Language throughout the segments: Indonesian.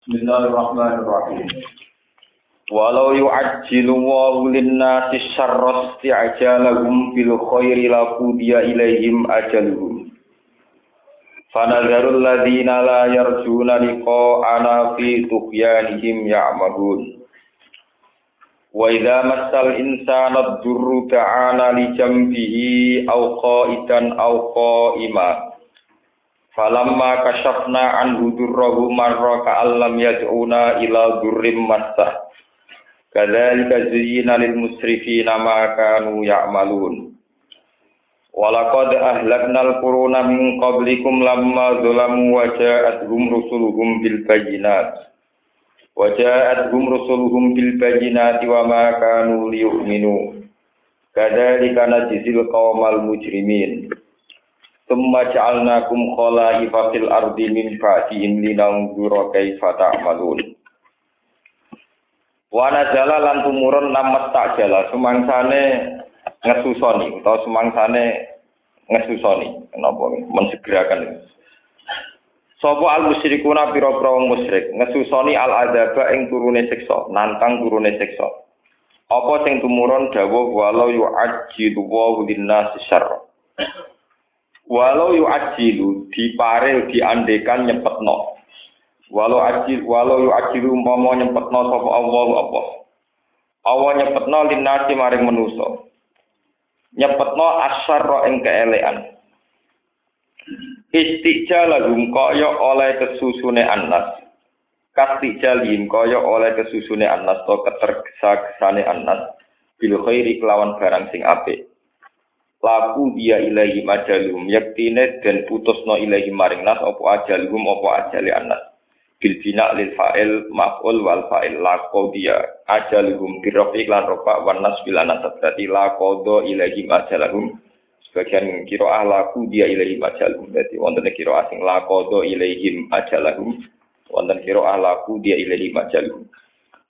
Bismillahirrahmanirrahim. Walau yu'ajjilu wa lin-nasi syarra isti'jalahum bil khairi laqudiya ilaihim ajaluhum. Fanadharul ladzina la yarjuna liqa'ana fi tughyanihim ya'mahun. Wa idza massal insana ad-durru ta'ana li jambihi aw qa'idan aw qa'ima. Falamma kasyafna anhu durrahu marra ka'allam yad'una ila durrim massah. Kadzalika zuyyina lil musrifina ma kanu ya'malun. Walaqad ahlaknal quruna min qablikum lamma zalamu wa ja'atuhum rusuluhum bil bayyinat. Wa ja'atuhum rusuluhum bil bayyinati wa ma kanu liyu'minu. Kadzalika najzil qaumal mujrimin. Summa ja'alnakum khala'ifa fil ardi min ba'dihim linanzura kaifa ta'malun. Wa najala lan tumurun namat ta'jala sumangsane ngesusoni utawa sumangsane ngesusoni. Kenapa? Mensegerakan. Sopo al musyrikuna pira-pira wong musyrik? Ngesusoni al adzaba ing turune siksa nantang turune siksa. Apa sing tumurun? Dawuh walau yu'ajjilu wa linnas syarra walau yu ajilu dipare diandekan nyepetno walau ajil walau yu ajilu umpama nyepetno sapa Allah apa? Allah nyepetno linasi maring manusa. Nyepetno asyarra ing keelekan. Istijalahum kaya oleh kesusune annas kastijalim kaya oleh kesusune annas to ketergesa-gesane annas bil khairi kelawan barang sing apik laku dia ilahi majalum yaktine dan putusno ilahi maring nas opo ajalhum opo ajali anas. Bil bina lil fa'il maf'ul wal fa'il. Laqo dia ajalhum birofi lan rofa wan nas bil anas. Berarti laqo ilahi majalhum sebagian kira ah laku dia ilahi majalhum berarti wonten kira asing laqo ilaihim ajalhum wonten kira ah laku dia ilahi majalhum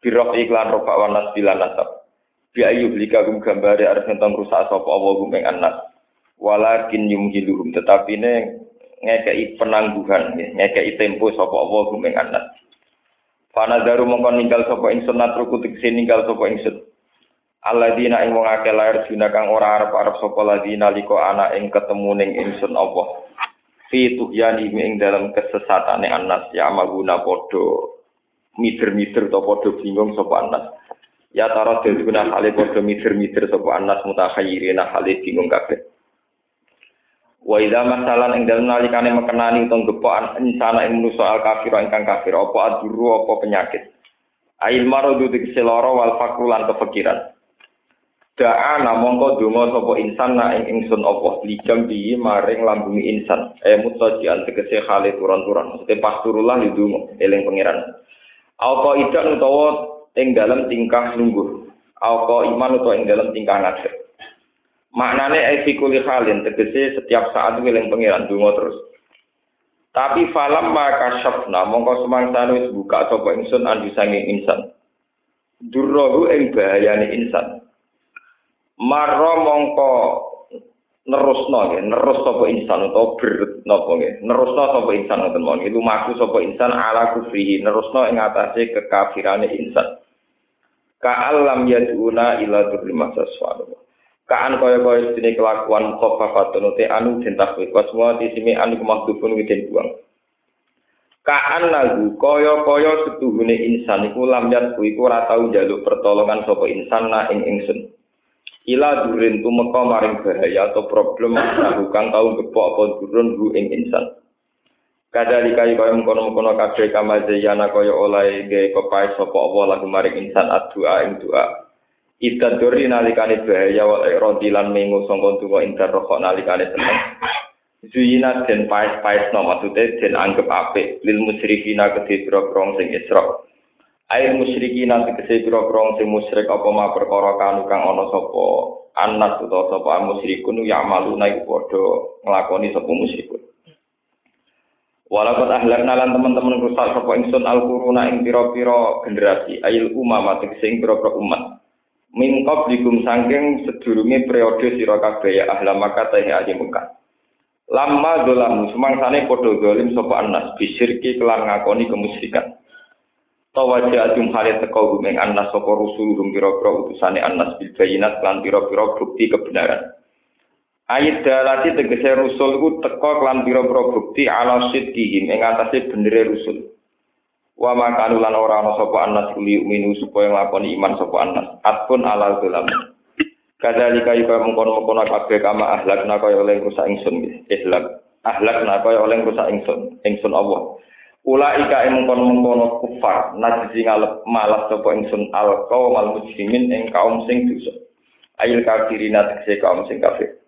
birofi lan rofa wan nas bil anas bi ayu gum gambare arep tentang rusak sapa Allah gum ing anas walakin yumhiluhum tetapi ne ngekei penangguhan ngekei tempo sapa Allah gum ing anas Fanadaru mongkon ninggal sapa ingsun natruku tegese ninggal sapa ingsun. Alladzina ing wong akeh lair dina kang ora arep-arep sapa ladina liko ana ing ketemu ning ingsun Allah. Fi tuhyani ing dalam kesesatane anas ya maguna padha mider-mider to padha bingung sapa anas Ya taro guna hale padha mitir-mitir sapa anas mutakhayyirina hale bingung kabeh. Wa idza masalan ing dalem nalikane mekenani utawa gepokan insana ing manusa al kafir ingkang kafir apa aduru apa penyakit. Ail maradu dikse lara wal fakru lan kefikiran. Da'a namangka donga sapa insan na ing ingsun apa lijam bi maring lambungi insan. Eh mutajian tegese hale turun-turun. Maksudnya pasturullah ndonga eling pangeran. Apa idak utawa ing dalam tingkah lungguh. Alko iman atau ing dalam tingkah ngadeg. Maknane efikuli halin tegese setiap saat wiling pengiran dungo terus. Tapi falam maka syafna mongko semangsane wis buka sapa ingsun andi sanging insan. Durrohu ing bahayane insan. Marro mongko nerusno ya nerus sapa insan utawa ber napa nggih. Nerusno sapa insan ngoten mawon. Itu maku sapa insan ala kufrihi nerusno ing atase kekafirane insan ka'alam yaduna ila durri masaswanu Kaan kaya kaya sedini kelakuan khofafatun te anu den takwi semua tisimi anu kemahdupun widen buang. Kaan lagu kaya kaya setuhune insan iku lam yadku iku ora tau njaluk pertolongan sapa insan na ing ingsun. Ila durin tumeka maring bahaya atau problem kang tau gepok apa durun ru ing insan Kadali kaya kaya mengkono-mengkono kabeh kama zayana kaya oleh gawe kepai sapa Allah lagu maring insan adua ing doa. Ida duri nalikane bahaya wa rodi lan mengu sangka tuwa intar rokok nalikane seneng. Zuyina den pais-pais no maksude den anggap apik lil musyrikina kedhe biro sing isra. Air musyrikina tegese biro sing musyrik apa ma perkara kanu kang ana sapa anas utawa sapa musyrikun ya malu naik padha nglakoni sapa musyrikun. Walaupun ahlak nalan teman-teman rusak sapa ingsun al quruna ing pira-pira generasi ayil umama tegese ing pira-pira umat. Min qablikum saking sedurunge periode sira kabeh ya ahla Makkah ta ahli Mekah. Lama dolamu semangsane padha zalim sapa anas bisirki kelan ngakoni kemusyrikan. Tawaja adum halit teko gumeng annas sapa rusuluhum pira-pira utusane annas bil bayinat lan pira-pira bukti kebenaran. Ayat dalati tegese rusul ku teko lan pira-pira bukti ala sidqihim ing atase benere rusul. Wa makanu lan ora ana sapa annas kuli minu supaya nglakoni iman sapa annas. Atpun ala dalam. Kadzalika yuka mengkono-mengkono kabeh kama ahlakna kaya oleh rusak ingsun. Ihlak. Ahlakna kaya oleh rusak ingsun. Ingsun Allah. Ula ika ing mengkono-mengkono kufar najisi ngalep malas sapa ingsun al kaum al muslimin ing kaum sing dosa. Ail kafirina tegese kaum sing kafir.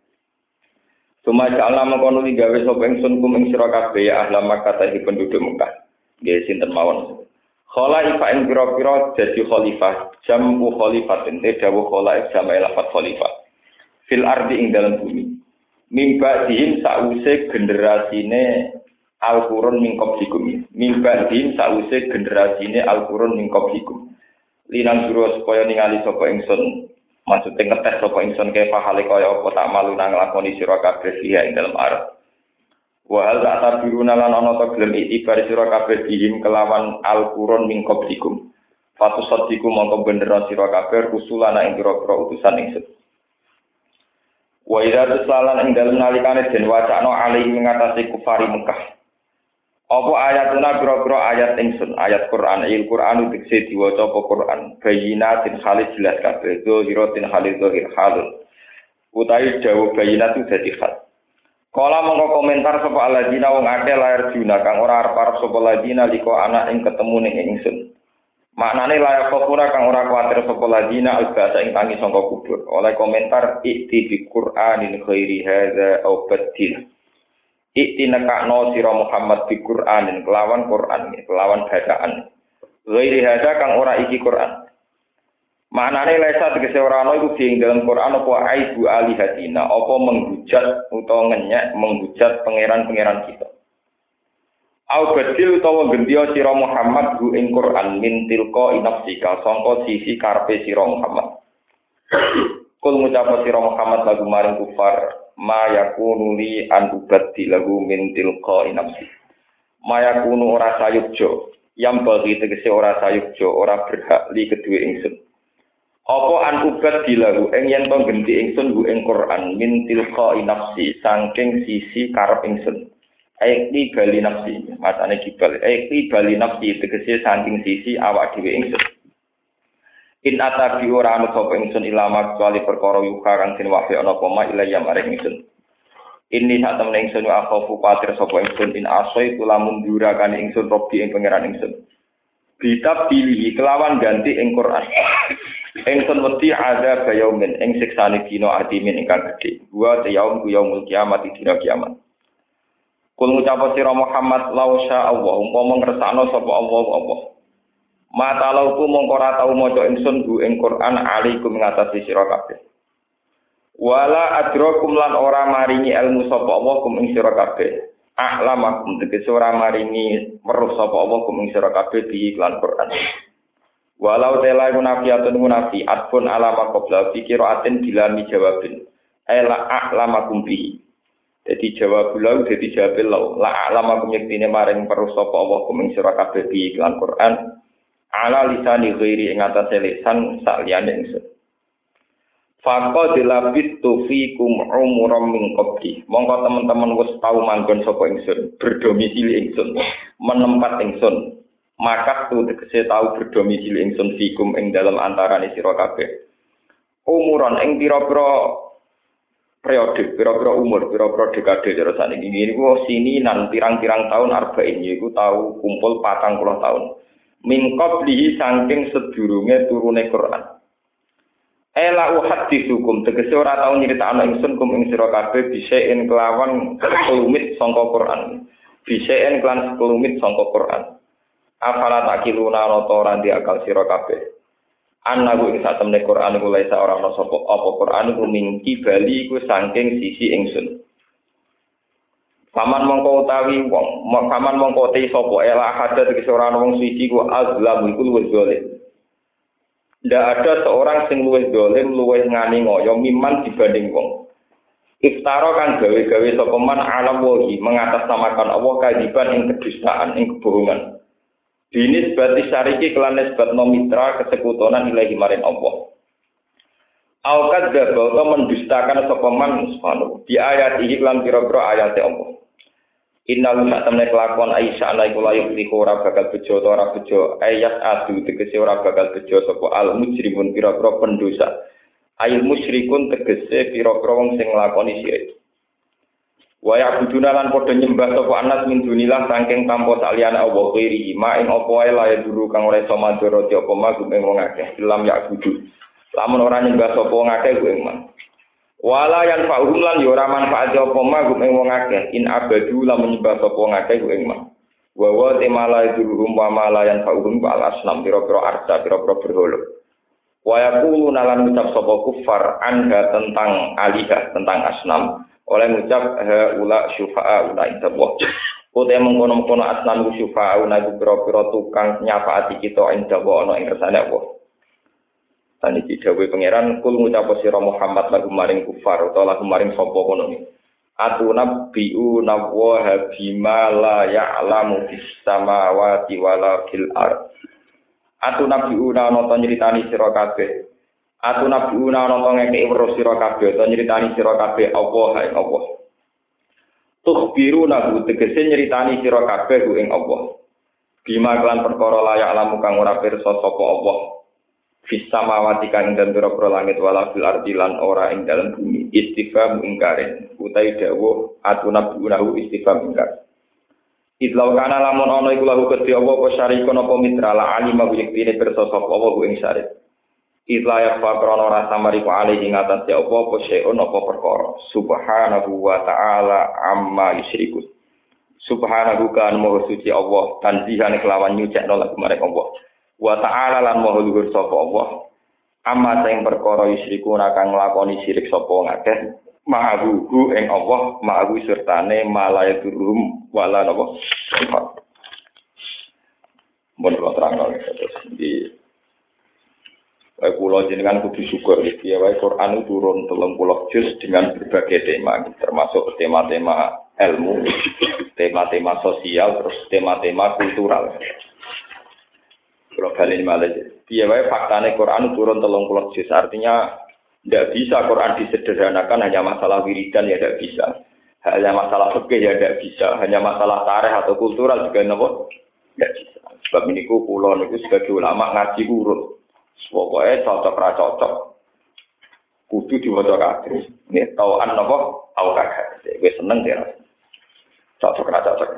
Suma ja'alna mengkono digawe sapa ingsun kum ing sira kabeh ya ahla Makkah tahi penduduk Mekah. Nggih sinten mawon. Khala ifa ing pira-pira dadi khalifah, jamu khalifatin, te dawuh khala jamae lafat khalifah. Fil ardi ing dalam bumi. Mimba dihim sause generasine Al-Qur'an min qablikum. Min ba'din sause generasine Al-Qur'an min qablikum. Linan suruh supaya ningali sapa ingsun. Maksudnya ngetes sapa ingsun kaya pahale kaya apa tak malu nang lakoni sira kabeh fiha ing dalem arep. Wa hal tak tabiruna lan ana ta gelem itibar sira kabeh dihim kelawan Al-Qur'an min qablikum. Fatu sadiku mongko bener sira kabeh rusulana ing pira-pira utusan ingsun. Wa idza tusalan ing dalem nalikane den wacana alaihi ngatasi kufari Mekah. Apa ayatuna pira-pira ayat ingsun, ayat Quran, il Quran dikse diwaca apa Quran, bayinatin khalid jelas kabeh, zahiratin khalid zahir halun. Utawi dawuh bayinat itu dadi khal. Kala mongko komentar sapa aladina wong akeh lahir juna kang ora arep-arep sapa ladina liko anak ing ketemu ning ingsun. Maknane layak kopura kang ora kuatir sapa ladina albasa ing tangi sangka kubur. Oleh komentar ikti bi Qur'anin khairi hadza au badil. Ikti nekakno sira Muhammad bi Qur'anin kelawan Qur'an kelawan bacaan. Ghairi hadza kang ora iki Qur'an. Maknane lesa tegese ora ana iku di dalam Quran apa aibu alihatina, apa menghujat utawa ngenyek menghujat pangeran-pangeran kita. Au badil utawa gendya sira Muhammad hu ing Quran min tilqa inafsika sangka sisi karepe sira Muhammad. Kul ngucap sira Muhammad lagu maring kufar ma yakunu li an ubaddi lahu min tilqa inafsi. Ma yakunu ora sayukjo, yang bagi tegese ora sayukjo, ora berhak li kedue ingsun. Apa an ubad dilahu ing yen to genti ingsun hu ing Quran min tilqa nafsi saking sisi karep ingsun. Aikti bali nafsi, matane kibal. Aikti bali nafsi tegese saking sisi awak dhewe ingsun. In atabi ora anu sapa ingsun ilama kecuali perkara yuka kang den wahyi ana apa ma ilaya maring ingsun. Ini sak temen ingsun wa akhafu kuatir sapa ingsun in asoi kula mundura kan ingsun robi ing pangeran ingsun. Kitab pilih kelawan ganti ing Quran. Ingsun wedi ada bayaumin ing siksane dina adimin ingkang gedhe. Wa yaum ku yaumul kiamat dina kiamat. Kul ngucap sira Muhammad lausya Allah umpama ngersakno sapa Allah apa. Mata lauku mongko ora tau maca ingsun bu ing Quran alaikum ngatasi sira kabeh. Wala adrakum lan ora maringi ilmu sapa Allah kum ing sira kabeh. A'lamakum tegese ora maringi weruh sapa Allah kum ing sira kabeh di iklan Quran. Walau tela munafiatun munafiat pun alama qabla fi qiraatin dilami jawabin. Ela a'lamakum bihi. Jadi jawab lau jadi jawab lau. La a'lamakum yaktine maring perlu sapa Allah kuming sira kabeh bi iklan Quran. Ala lisani ghairi ing atase lisan sak liyane ingsun. Faqad labistu fikum umuram min qabli. Monggo teman-teman wis tau manggon sapa ingsun, berdomisili ingsun, menempat ingsun, maka tu tegese tahu berdomisili ingsun fikum ing dalam antarane sira kabeh. Umuran ing pira-pira periode, pira-pira umur, pira-pira dekade cara. Ini ku sini nan pirang-pirang tahun arba'in yaiku tahu kumpul patang puluh tahun. Min qablihi saking sedurunge turune Quran. Ela uhaddithukum tegese ora tau nyritakno ingsun kum ing sira kabeh bisaen kelawan kelumit sangka Quran. Bisaen kelan kelumit sangka Quran. afala takiluna ta ora akal sira kabeh annahu ing sak temne Quran iku laisa ora ana sapa apa Quran iku mingki bali iku saking sisi ingsun Paman mongko utawi wong, paman mongko te sapa ela hadat iki ora ana wong siji ku azlam iku luwih dolim. Ndak ada seorang sing luwih dolim, luwih ngani ngoyo miman dibanding wong. Iftara kan gawe-gawe sapa man alam wahi mengatasnamakan Allah kadiban ing kedustaan ing kebohongan. Dinis bati syariki kelan nisbat nomitra kesekutonan ilahi marin Allah. Aukat dabal to mendustakan sapa man subhanahu di ayat iki lan pira-pira ayat Allah. Innal sak temne kelakuan Aisyah ana iku layuk liku ora bakal bejo ora bejo ayat adu tegese ora bakal bejo sapa al mujrimun pira-pira pendosa. Ayat musyrikun tegese pira-pira wong sing nglakoni syirik. Wa ya'buduna lan padha nyembah sapa anas min dunilah saking tanpa saliyane Allah kiri ma ing apa wae lae dulu kang ora iso mandoro apa magum ing wong akeh ilam ya'budu lamun ora nyembah sapa wong akeh kuwi man wala yan fa'hum lan yo ora manfaat apa magum ing wong akeh. In abadu lamun nyembah sapa wong akeh kuwi man wa wa temala dulu wa mala yan fa'hum wa al asnam pira-pira arsa pira-pira berhala. Wa yaqulu nalan ucap sapa kufar anda tentang alihah tentang asnam. Oleh ngucap ula syufa'a ula indallah Kote mengkono-mengkono asnan syufa'a ula pira-pira tukang nyafaati kita indallah ana ing kersane Allah. Dan iki dawuh pangeran kul ngucap sira Muhammad lagu maring kufar utawa lagu maring sapa kono ni. Atuna biu nawwa bima la ya'lamu fis samawati wala fil ard. Atuna biu na nonton nyritani sira kabeh Aku nabi una ana to ngekeki weruh sira kabeh to nyritani sira kabeh Allah hai Allah. Tukhbiru nabu tegese nyritani sira kabeh ing Allah. Bima kelan perkara layak lamu kang ora pirsa sapa Allah. Fis samawati kang ing dalem langit wala fil ardi lan ora ing dalem bumi. Istifham ingkarin. Utai dawuh atuna biunahu istifham ingkar. Idlau kana lamun ana iku lahu kedhi apa apa syarikun apa mitra la alima bu yektine pirsa sapa Allah ku ing syarik. Ila ya fa krono rasa mariku ali ing atas ya apa apa syai'un apa perkara. Subhanahu wa ta'ala amma yusyrikun. Subhanahu kan moho suci Allah tanzihane kelawan nyucekno lagu marek Allah. Wa ta'ala lan moho luhur sapa Allah. Amma sing perkara yusyrikun kang nglakoni syirik sapa ngakeh. Ma'ahu ing Allah, ma'ahu sertane malaya turum wala napa. Mun terang terus di Baik pulau jenengan kudu syukur ya wae Quran turun telung pulau juz dengan berbagai tema termasuk tema-tema ilmu, tema-tema sosial, terus tema-tema kultural. Kalau ini malah ya wae faktanya Quran turun telung pulau juz artinya tidak bisa Quran disederhanakan hanya masalah wiridan ya tidak bisa. Hanya masalah fikih ya tidak bisa, hanya masalah tarikh atau kultural juga nopo tidak bisa. Sebab ini ku pulau niku sebagai ulama ngaji urut Pokoknya cocok ra cocok. Kudu diwaca kabeh. Nek tauan napa au kagak. Wis seneng ya. Cocok ra cocok.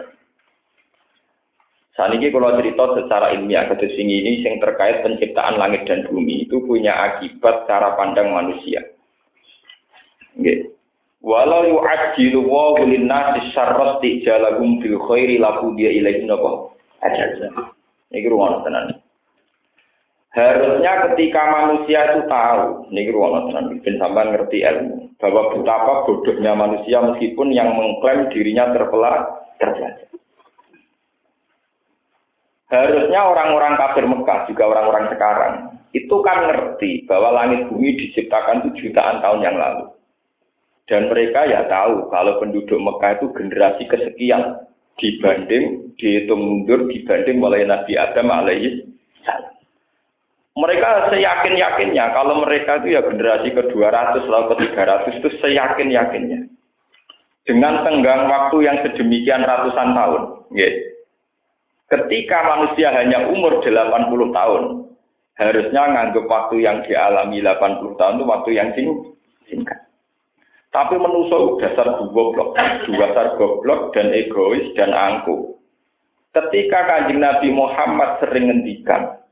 Saat ini kalau cerita secara ilmiah sini ini yang terkait penciptaan langit dan bumi itu punya akibat cara pandang manusia. Nggih. Walau yu'ajjilu wa linnasi syarra tijalahum bil khairi laku dia ilaihi napa? Ajal. Iki ruang tenan. Harusnya ketika manusia itu tahu, ini ruang tenan, bin sampai ngerti ilmu, bahwa betapa bodohnya manusia meskipun yang mengklaim dirinya terpelajar. Harusnya orang-orang kafir Mekah, juga orang-orang sekarang, itu kan ngerti bahwa langit bumi diciptakan itu jutaan tahun yang lalu. Dan mereka ya tahu kalau penduduk Mekah itu generasi kesekian dibanding dihitung mundur dibanding mulai Nabi Adam alaihi salam mereka seyakin-yakinnya kalau mereka itu ya generasi ke-200 atau ke-300 itu seyakin-yakinnya. Dengan tenggang waktu yang sedemikian ratusan tahun. Yes. Ketika manusia hanya umur 80 tahun, harusnya nganggap waktu yang dialami 80 tahun itu waktu yang singkat. Tapi menusuk dasar goblok, dasar goblok dan egois dan angkuh. Ketika kanjeng Nabi Muhammad sering ngendikan,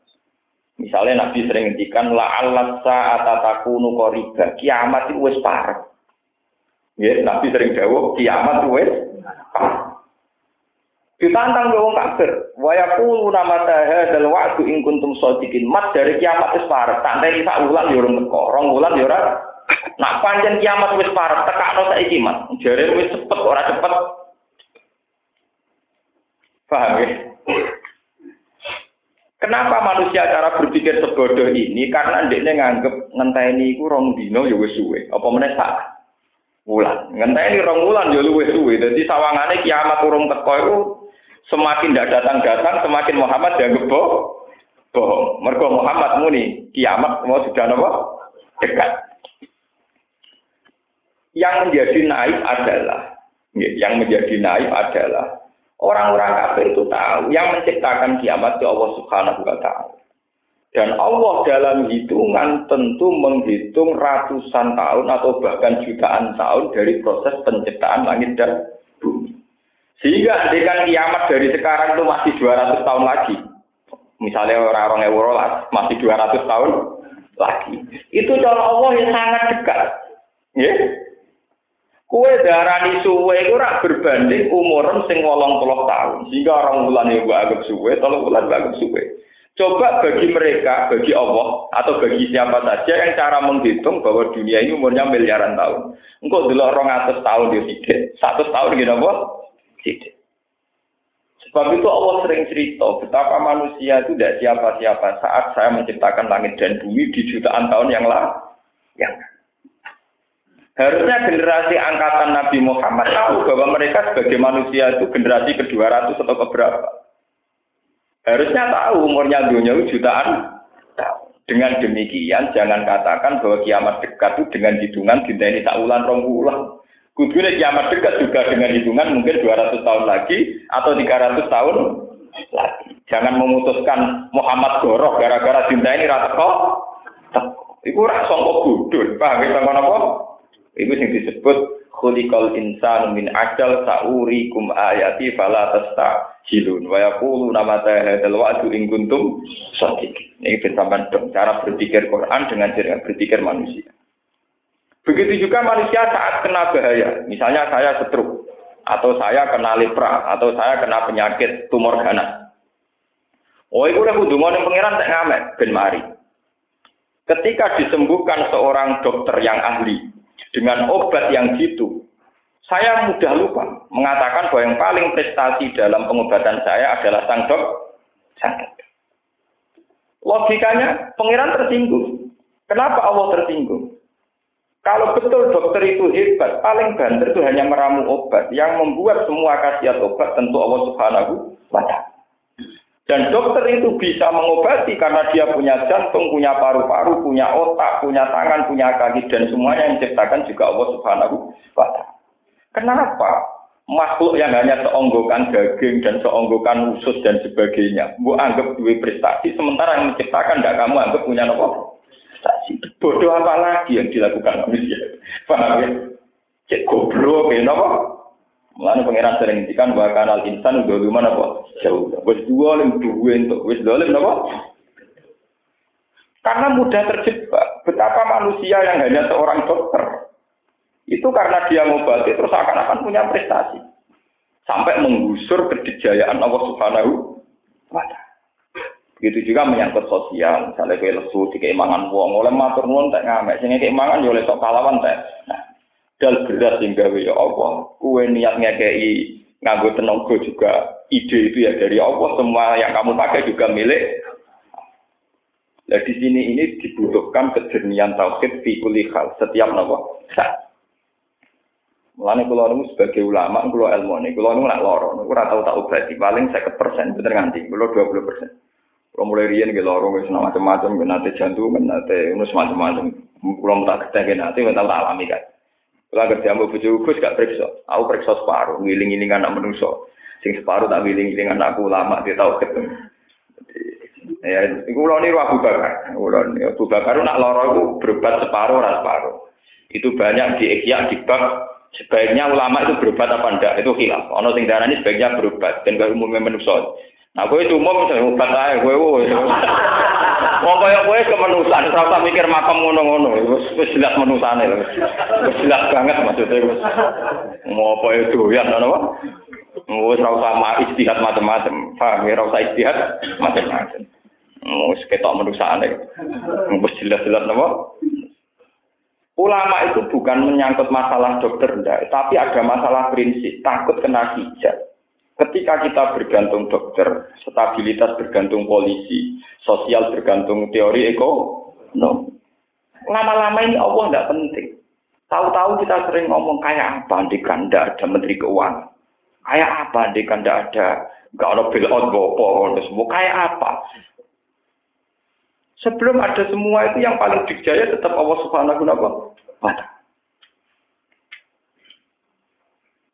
Misalnya Nabi sering ngendikan la alat saat takunu qoriba. Kiamat itu wis parah. Ya, Nabi sering jawab kiamat wis parah. Ditantang ke wong kafir, wa yaqulu nama hadzal wa'du in kuntum shadiqin. Mat dari kiamat wis parah. Santai sak wulan yo teko, rong wulan yo ora. Nak panjang kiamat wis parah, tekakno saiki, Mas. Jare wis cepet ora cepet. Paham ya? Kenapa manusia cara berpikir sebodoh ini? Karena ndekne nganggep ngenteni iku rong dino ya wis suwe. Apa meneh sak wulan. Ngenteni rong wulan ya luwih suwe. Dadi sawangane kiamat urung teko iku semakin tidak datang-datang, semakin Muhammad dianggap bohong. Bohong. Mergo Muhammad muni kiamat mau sudah nopo dekat. Yang menjadi naif adalah, yang menjadi naif adalah orang-orang kafir itu tahu yang menciptakan kiamat itu Allah Subhanahu wa taala. Dan Allah dalam hitungan tentu menghitung ratusan tahun atau bahkan jutaan tahun dari proses penciptaan langit dan bumi. Sehingga andikan kiamat dari sekarang itu masih 200 tahun lagi. Misalnya orang-orang Eurolas masih 200 tahun lagi. Itu cara Allah yang sangat dekat. Ya? Kue darani suwe itu rak berbanding umur sing wolong tahun. Sehingga orang bulan yang agak suwe, tolong bulan agak suwe. Coba bagi mereka, bagi Allah, atau bagi siapa saja yang cara menghitung bahwa dunia ini umurnya miliaran tahun. Engkau dulu orang atas tahun dia tidak. Satu tahun gitu apa? Sebab itu Allah sering cerita betapa manusia itu tidak siapa-siapa saat saya menciptakan langit dan bumi di jutaan tahun yang lalu. Yang Harusnya generasi angkatan Nabi Muhammad tahu bahwa mereka sebagai manusia itu generasi ke-200 atau keberapa. Harusnya tahu umurnya dunia jutaan Dengan demikian jangan katakan bahwa kiamat dekat itu dengan hitungan dinda ini tak ulang rong ulang. Kudunya kiamat dekat juga dengan hitungan mungkin 200 tahun lagi atau 300 tahun lagi. Jangan memutuskan Muhammad Goroh gara-gara dinda ini rata kok. Iku rak songkok budul, paham ya apa? Iku yang disebut khuliqal insanu min ajal kum ayati fala tastajilun wa yaqulu nama hadzal wa'du in kuntum shadiqin. Ini sampean cara berpikir Quran dengan cara berpikir manusia. Begitu juga manusia saat kena bahaya, misalnya saya stroke atau saya kena lepra atau saya kena penyakit tumor ganas. Oh, itu udah kudu yang pangeran tak ngamet ben mari. Ketika disembuhkan seorang dokter yang ahli, dengan obat yang gitu, saya mudah lupa mengatakan bahwa yang paling prestasi dalam pengobatan saya adalah sang dok, dokter. Logikanya, pangeran tersinggung. Kenapa Allah tersinggung? Kalau betul dokter itu hebat, paling banter itu hanya meramu obat. Yang membuat semua khasiat obat tentu Allah Subhanahu wa. Dan dokter itu bisa mengobati karena dia punya jantung, punya paru-paru, punya otak, punya tangan, punya kaki, dan semuanya yang diciptakan juga Allah Subhanahu wa. Kenapa makhluk yang hanya seonggokan daging dan seonggokan usus dan sebagainya, bu anggap dua prestasi, sementara yang menciptakan tidak kamu anggap punya apa? Prestasi. Bodoh apa lagi yang dilakukan manusia? Paham ya? Cek goblok ya, apa? Mulane pangeran sering ngendikan bahwa kanal insan mana apa? Jauh. Wis dua lim duwe untuk wis dolim napa? Karena mudah terjebak. Betapa manusia yang hanya seorang dokter itu karena dia ngobati terus akan-akan punya prestasi. Sampai menggusur kedijayaan Allah Subhanahu wa taala. Begitu juga menyangkut sosial, misalnya kayak lesu di keimangan wong, oleh matur nuwun tak ngamek, sehingga keimangan ya oleh sok pahlawan tak. Nah, dal berat sing gawe ya Allah. Kue niat ngekei nganggo tenaga juga ide itu ya dari Allah. Semua yang kamu pakai juga milik. Nah di sini ini dibutuhkan kejernihan tauhid fi kulli setiap nopo. Mulane kula niku sebagai ulama kula ilmu nih, kula niku nak loro, niku ora tau tak obati, paling 50% bener nganti, kula 20%. Kula mulai riyen nggih loro wis macam-macam, nate jantung, nate ngono macam-macam. Kula tak ketenge nate tak alami kan. Kalau kerja mau bujuk Gus gak periksa, aku periksa separuh, ngiling-ngiling anak manusia. Sing separuh tak ngiling-ngiling anakku lama dia tahu ketemu. Ya, itu kalau ini Abu Bakar. Kalau ini Abu Bakar nak loro itu berobat separuh, ras separuh. Itu banyak di ikhya di sebaiknya ulama itu berobat apa enggak itu hilaf. Ono sing darani sebaiknya berobat dan gak umumnya manusia. Nah, gue itu umum misalnya obat aja, gue gue. Mau kayak gue kemenusan, serasa mikir makam ngono-ngono, wis jelas menusane lho. Wis jelas banget maksudnya wis. Mau apa itu ya, apa? Wis ora usah istihad macam-macam. Paham ya, ora usah istihad macam-macam. Wis ketok menusane. Wis jelas-jelas napa? Ulama itu bukan menyangkut masalah dokter enggak, tapi ada masalah prinsip, takut kena hijab. Ketika kita bergantung dokter, stabilitas bergantung polisi, sosial bergantung teori ekonomi. Lama-lama ini Allah tidak penting. Tahu-tahu kita sering ngomong kayak apa andikan tidak ada menteri keuangan. Kayak apa andikan tidak ada Gak ada bill out bopo, semua kayak apa? Sebelum ada semua itu yang paling dijaya tetap Allah Subhanahu wa taala.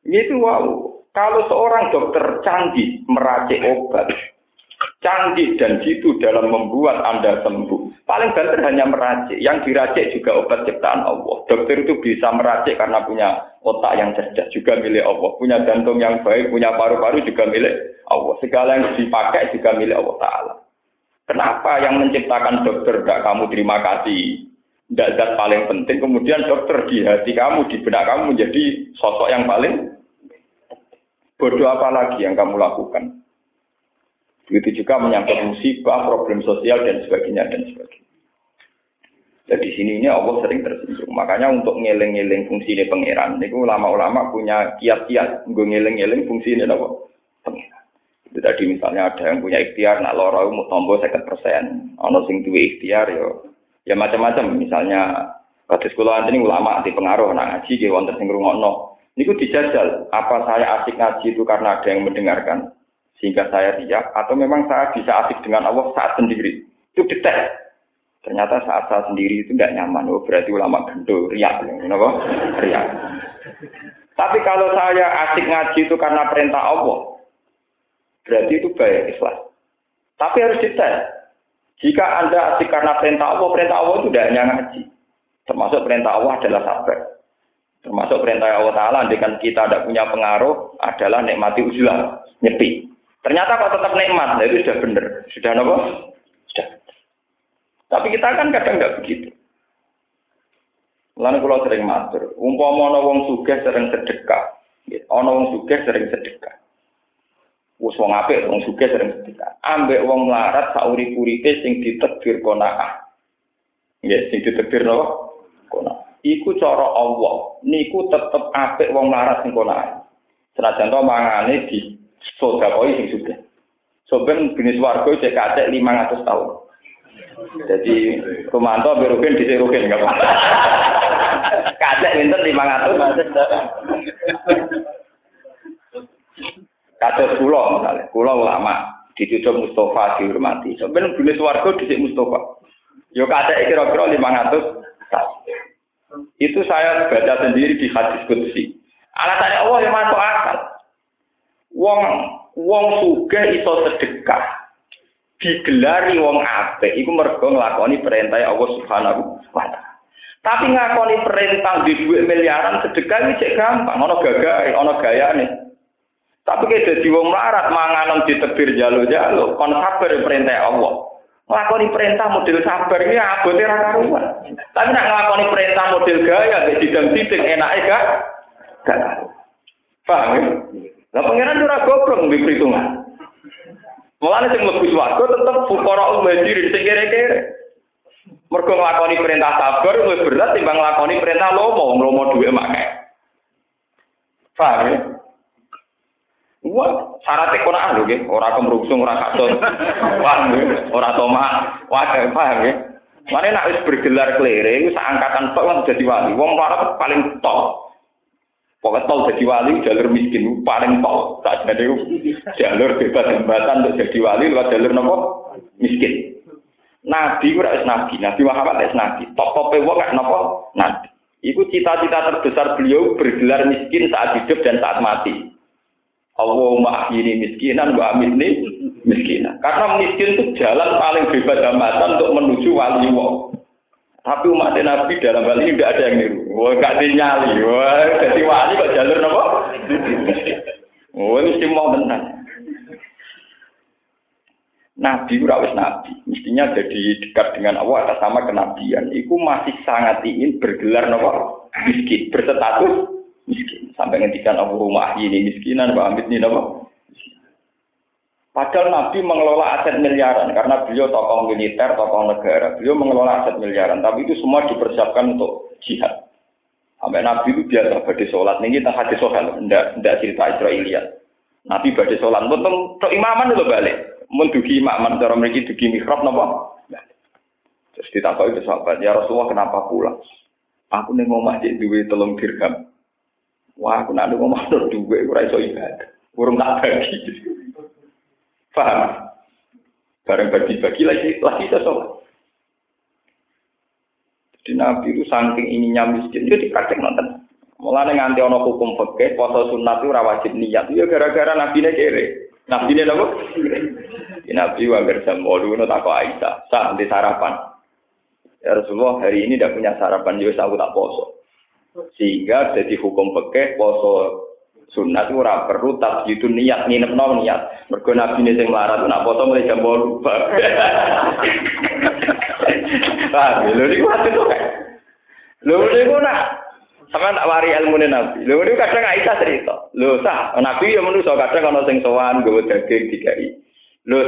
Itu wow. Kalau seorang dokter canggih meracik obat, canggih dan jitu dalam membuat Anda sembuh. Paling banter hanya meracik. Yang diracik juga obat ciptaan Allah. Dokter itu bisa meracik karena punya otak yang cerdas juga milik Allah. Punya jantung yang baik, punya paru-paru juga milik Allah. Segala yang dipakai juga milik Allah Ta'ala. Kenapa yang menciptakan dokter gak kamu terima kasih? Tidak paling penting. Kemudian dokter di hati kamu, di benak kamu menjadi sosok yang paling Bodoh apa lagi yang kamu lakukan? Begitu juga menyangkut musibah, problem sosial dan sebagainya dan sebagainya. Jadi di sini ini Allah sering tersinggung. Makanya untuk ngeling-ngeling fungsi ini pangeran, itu ulama-ulama punya kiat-kiat gue ngeling-ngeling fungsi ini apa? Pangeran. Itu tadi misalnya ada yang punya ikhtiar, nak loro mau tombol sekitar persen, ono sing duwe ikhtiar yo, ya macam-macam. Misalnya kados kula ini ulama di pengaruh, nak ngaji ge wonten sing. Niku dijajal, apa saya asik ngaji itu karena ada yang mendengarkan sehingga saya riak atau memang saya bisa asik dengan Allah saat sendiri. Itu detail. Ternyata saat saya sendiri itu tidak nyaman. Oh, berarti ulama gendo riak, kenapa? Riak. Tapi kalau saya asik ngaji itu karena perintah Allah, berarti itu baik ikhlas. Tapi harus detail. Jika Anda asik karena perintah Allah, perintah Allah itu tidak hanya ngaji. Termasuk perintah Allah adalah sabar. Termasuk perintah Allah Ta'ala, dengan kita tidak punya pengaruh, adalah nikmati uzlah, nyepi. Ternyata kok tetap nikmat, nah itu sudah benar. Sudah apa? Sudah. Tapi kita kan kadang nggak begitu. Lalu kalau sering matur, umpama ana wong sugih sering sedekah, ana wong sugih sering sedekah. Wes wong apik wong sugih sering sedekah. Ambek wong melarat sauri-uripe sing ditekbir qanaah. Nggih, sing ditekbir napa? Iku cara Allah niku tetep apik wong larat sing kono ae. Senajan to mangane di sedekah sing sudah. Soben jenis warga cek kacek 500 tahun. Jadi Romanto berukin di serukin enggak apa. Kacek pinter 500. Kados kula misalnya, kula ulama dicucuk Mustafa dihormati. Sebenarnya jenis warga di Mustafa. Yo kacek kira-kira 500 tahun. Itu saya baca sendiri di hadis kudsi. Alasannya Allah yang masuk akal. Wong wong suge iso sedekah. Digelari wong apik iku mergo nglakoni perintah Allah Subhanahu wa taala. Tapi ngakoni perintah di duit miliaran sedekah iki cek gampang, gagahe, ono gayane. Tapi kayak jadi wong melarat manganan ditebir jalo-jalo, kon sabar perintah Allah. Ngelakoni perintah model sabar ini abote ra karuan. Tapi nak ngelakoni perintah model gaya gak sidang sidang enak gak? Gak. Paham ya? Lah pangeran ora goblok mbek perhitungan. Mulane sing mlebu swarga tetep fukara umajir sing kere-kere. Mergo nglakoni perintah sabar luwih berat timbang nglakoni perintah lomo, lomo duwe make. Paham ya? Wah, syaratnya Quran lho nggih, ora kemrungsung, ora kasut. Wah, ora toma. Wah, paham ya. Mane nek wis bergelar klere iku angkatan tok lan dadi wali. Wong larat paling tok. Pokoknya tol jadi wali jalur miskin paling tok. Tak jadi jalur bebas hambatan untuk jadi wali lewat jalur nopo miskin. Nabi ora wis nabi, Nabi Muhammad wis nabi. Top-tope wong gak nopo nabi. Iku cita-cita terbesar beliau bergelar miskin saat hidup dan saat mati. Allahumma ahyini miskinan wa amitni miskinan. Karena miskin itu jalan paling bebas hambatan untuk menuju wali Allah. Tapi umat Nabi dalam hal ini tidak ada yang niru. Wah, gak dinyali. Wah, jadi wali kok jalur apa? Wah, mesti mau tenang. Nabi rawis nabi, mestinya jadi dekat dengan Allah atas nama kenabian. Iku masih sangat ingin bergelar nopo miskin, berstatus miskin. Sampai ngendikan aku rumah ini miskinan, Pak Amit ini apa? Padahal Nabi mengelola aset miliaran karena beliau tokoh militer, tokoh negara. Beliau mengelola aset miliaran, tapi itu semua dipersiapkan untuk jihad. Sampai Nabi itu biasa pada sholat. Ini kita hadis soal, tidak tidak cerita Israeliat. Nabi pada sholat, untuk untuk imaman itu balik. Mendugi imaman, cara mereka dugi mihrab, nopo. Terus ditakoi ke sahabat, ya Rasulullah kenapa pulang? Aku nih mau masjid duit telung dirham. Wah, aku nak ngomong ada duwe ora iso ibadah. Urung tak bagi. Paham? Bareng bagi-bagi lagi lagi sholat. Jadi Nabi itu saking ininya miskin, dia dikaceng nonton. Mulane nganti ana hukum fikih poso sunat itu ora wajib niat. Ya gara-gara Nabi ne kere. Nabi ne napa? Nabi wa jam 8 tak Aisyah, sah di sarapan. Ya Rasulullah hari ini tidak punya sarapan, jadi ya aku tak poso. Sehingga jadi hukum fikih poso sunat ora perlu itu niat nginep no niat. Mergo Nabi ne sing melarat nak poso mulai jam 8. Ah, lho niku hati kok. Lho nak sama tak wari ilmu nabi. Kadang cerita. Sah, nabi ya kadang sing sowan daging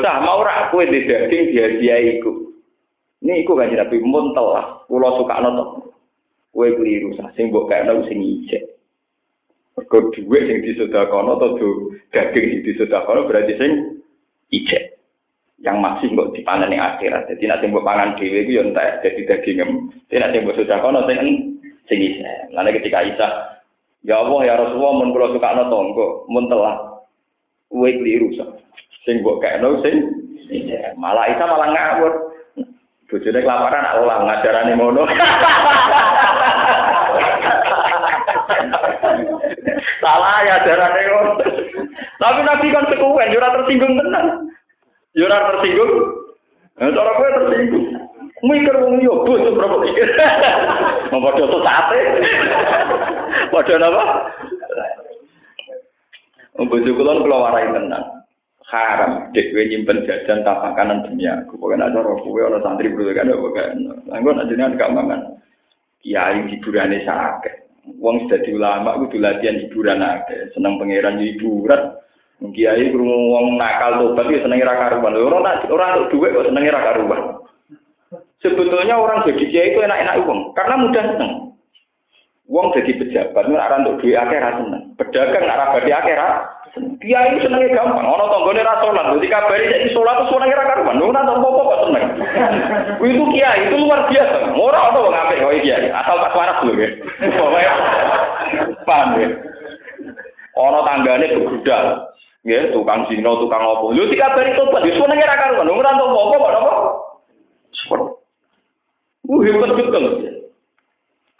sah, mau rak di daging iku. Muntel lah. Kue keliru sing mbok kayak sing ijek. Mergo duit sing disedakono atau daging sing disedakono berarti sing ijek. Yang masih kok dipanen ning akhirat. Jadi nanti mbok pangan dhewe iku ya entek dadi daging. Jadi nanti mbok sedakono sing sing isih. Lalu ketika Isa, ya Allah ya Rasulullah mun kula sukakno tangga, mun telah kowe kliru Sing mbok kekno sing Malah Isa malah ngawur. Bojone kelaparan aku lah ngajarane ngono. Salah ya ajarane ngono. Tapi Nabi kan sekuen, yo tersinggung tenan. Yo tersinggung. Nah, cara kowe tersinggung. Mikir wong yo bocah berapa mikir. Mau padha sate. Padha napa? Bojo kula kula warai tenan. Haram kowe nyimpen jajan tak makanan demi aku. Pokoke nek cara kowe ana santri bro kan pokoke. Anggo nek jenengan gak mangan. Kiai hiburane sakit. Wong dadi ulama kudu latihan hiburan akeh. Seneng pangeran hiburan. Kiai krungu wong nakal tobat ya seneng ra karuan. Ora ora duwe kok seneng ra karuan. Sebetulnya orang jadi kiai itu enak-enak uang, karena mudah seneng. Uang jadi pejabat, arah untuk duit akhirat seneng. Pedagang arah badi akhirat Kiai senengnya gampang, ono tonggone ra salat, dadi kabari saiki salat terus senenge ra karuan. Ora tau apa kok seneng. Itu kiai itu luar biasa. Ono wong apik kok kiai, asal pas waras lho ya. Paham ya? Ono tanggane begudal. Ya, tukang zina, tukang opo. Lho dikabari tobat, wis senenge ra karuan. Ora tau apa kok apa. Uh, hebat betul.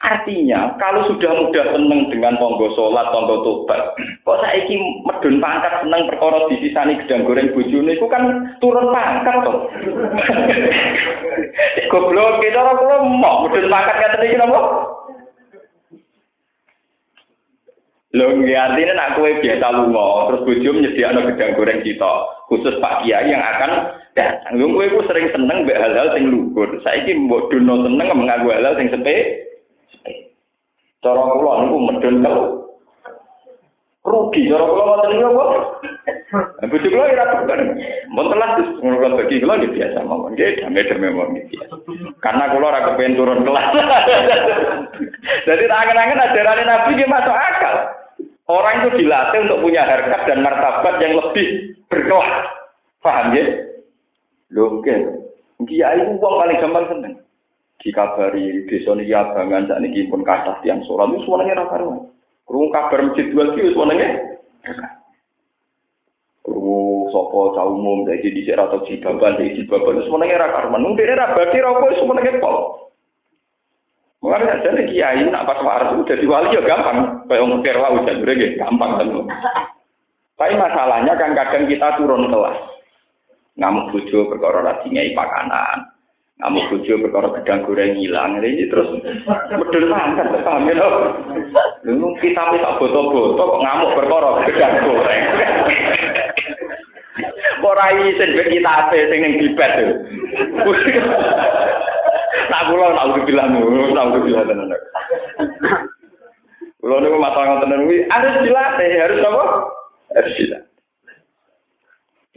Artinya, kalau sudah mudah seneng dengan tonggo sholat, tonggo tobat, kok saya ini medun pangkat seneng perkara di sisani gedang goreng bujune, itu kan turun pangkat toh. Goblok, kita orang kalau mau medun pangkat kata ini kenapa? Lho, artinya nak kue biasa lunga, terus bujum nyediakno gedang goreng kita, khusus Pak Kiai yang akan datang. Lho kowe sering seneng mbek hal-hal sing luhur. Saiki mbok duno seneng menganggo hal-hal sing sepe. Cara kula niku medun telu. Rugi cara kula ngoten niku apa? Bojo kula ora bukan. Mun telas ngono bagi kula nggih biasa mawon. Nggih damai-damai mawon Karena kula ora kepen turun kelas. Jadi tangan-tangan ajaran Nabi nggih masuk akal. Orang itu dilatih untuk punya harkat dan martabat yang lebih berkelas. Paham ya? Nggih. Kiai ku wong paling gampang seneng. Dikabari desa niki abangan sak niki pun kathah tiyang salat wis wenenge ra karuan. Krungu kabar masjid dua ki wis wenenge. Krungu sapa cah umum dadi dhisik ra tau jibaban dadi jibaban wis wenenge ra karuan. Mung dene ra bagi ra wis wenenge pol. Mulane jadi kiai nak pas waras itu jadi wali ya gampang. Kayak wong kira wae jadi gampang kan. Tapi masalahnya kan kadang kita turun kelas ngamuk bojo perkara ra dingai pakanan. Ngamuk bojo perkara gedang goreng hilang. Ini terus medun mangkat paham ya Lu kita tak boto-boto kok ngamuk perkara gedang goreng. Ora isin ben kita ape sing ning bibet. Nak kula nak bilang ngono, nak bilang tenan. Kula niku masalah ngoten niku harus dilatih, harus apa? Harus dilatih.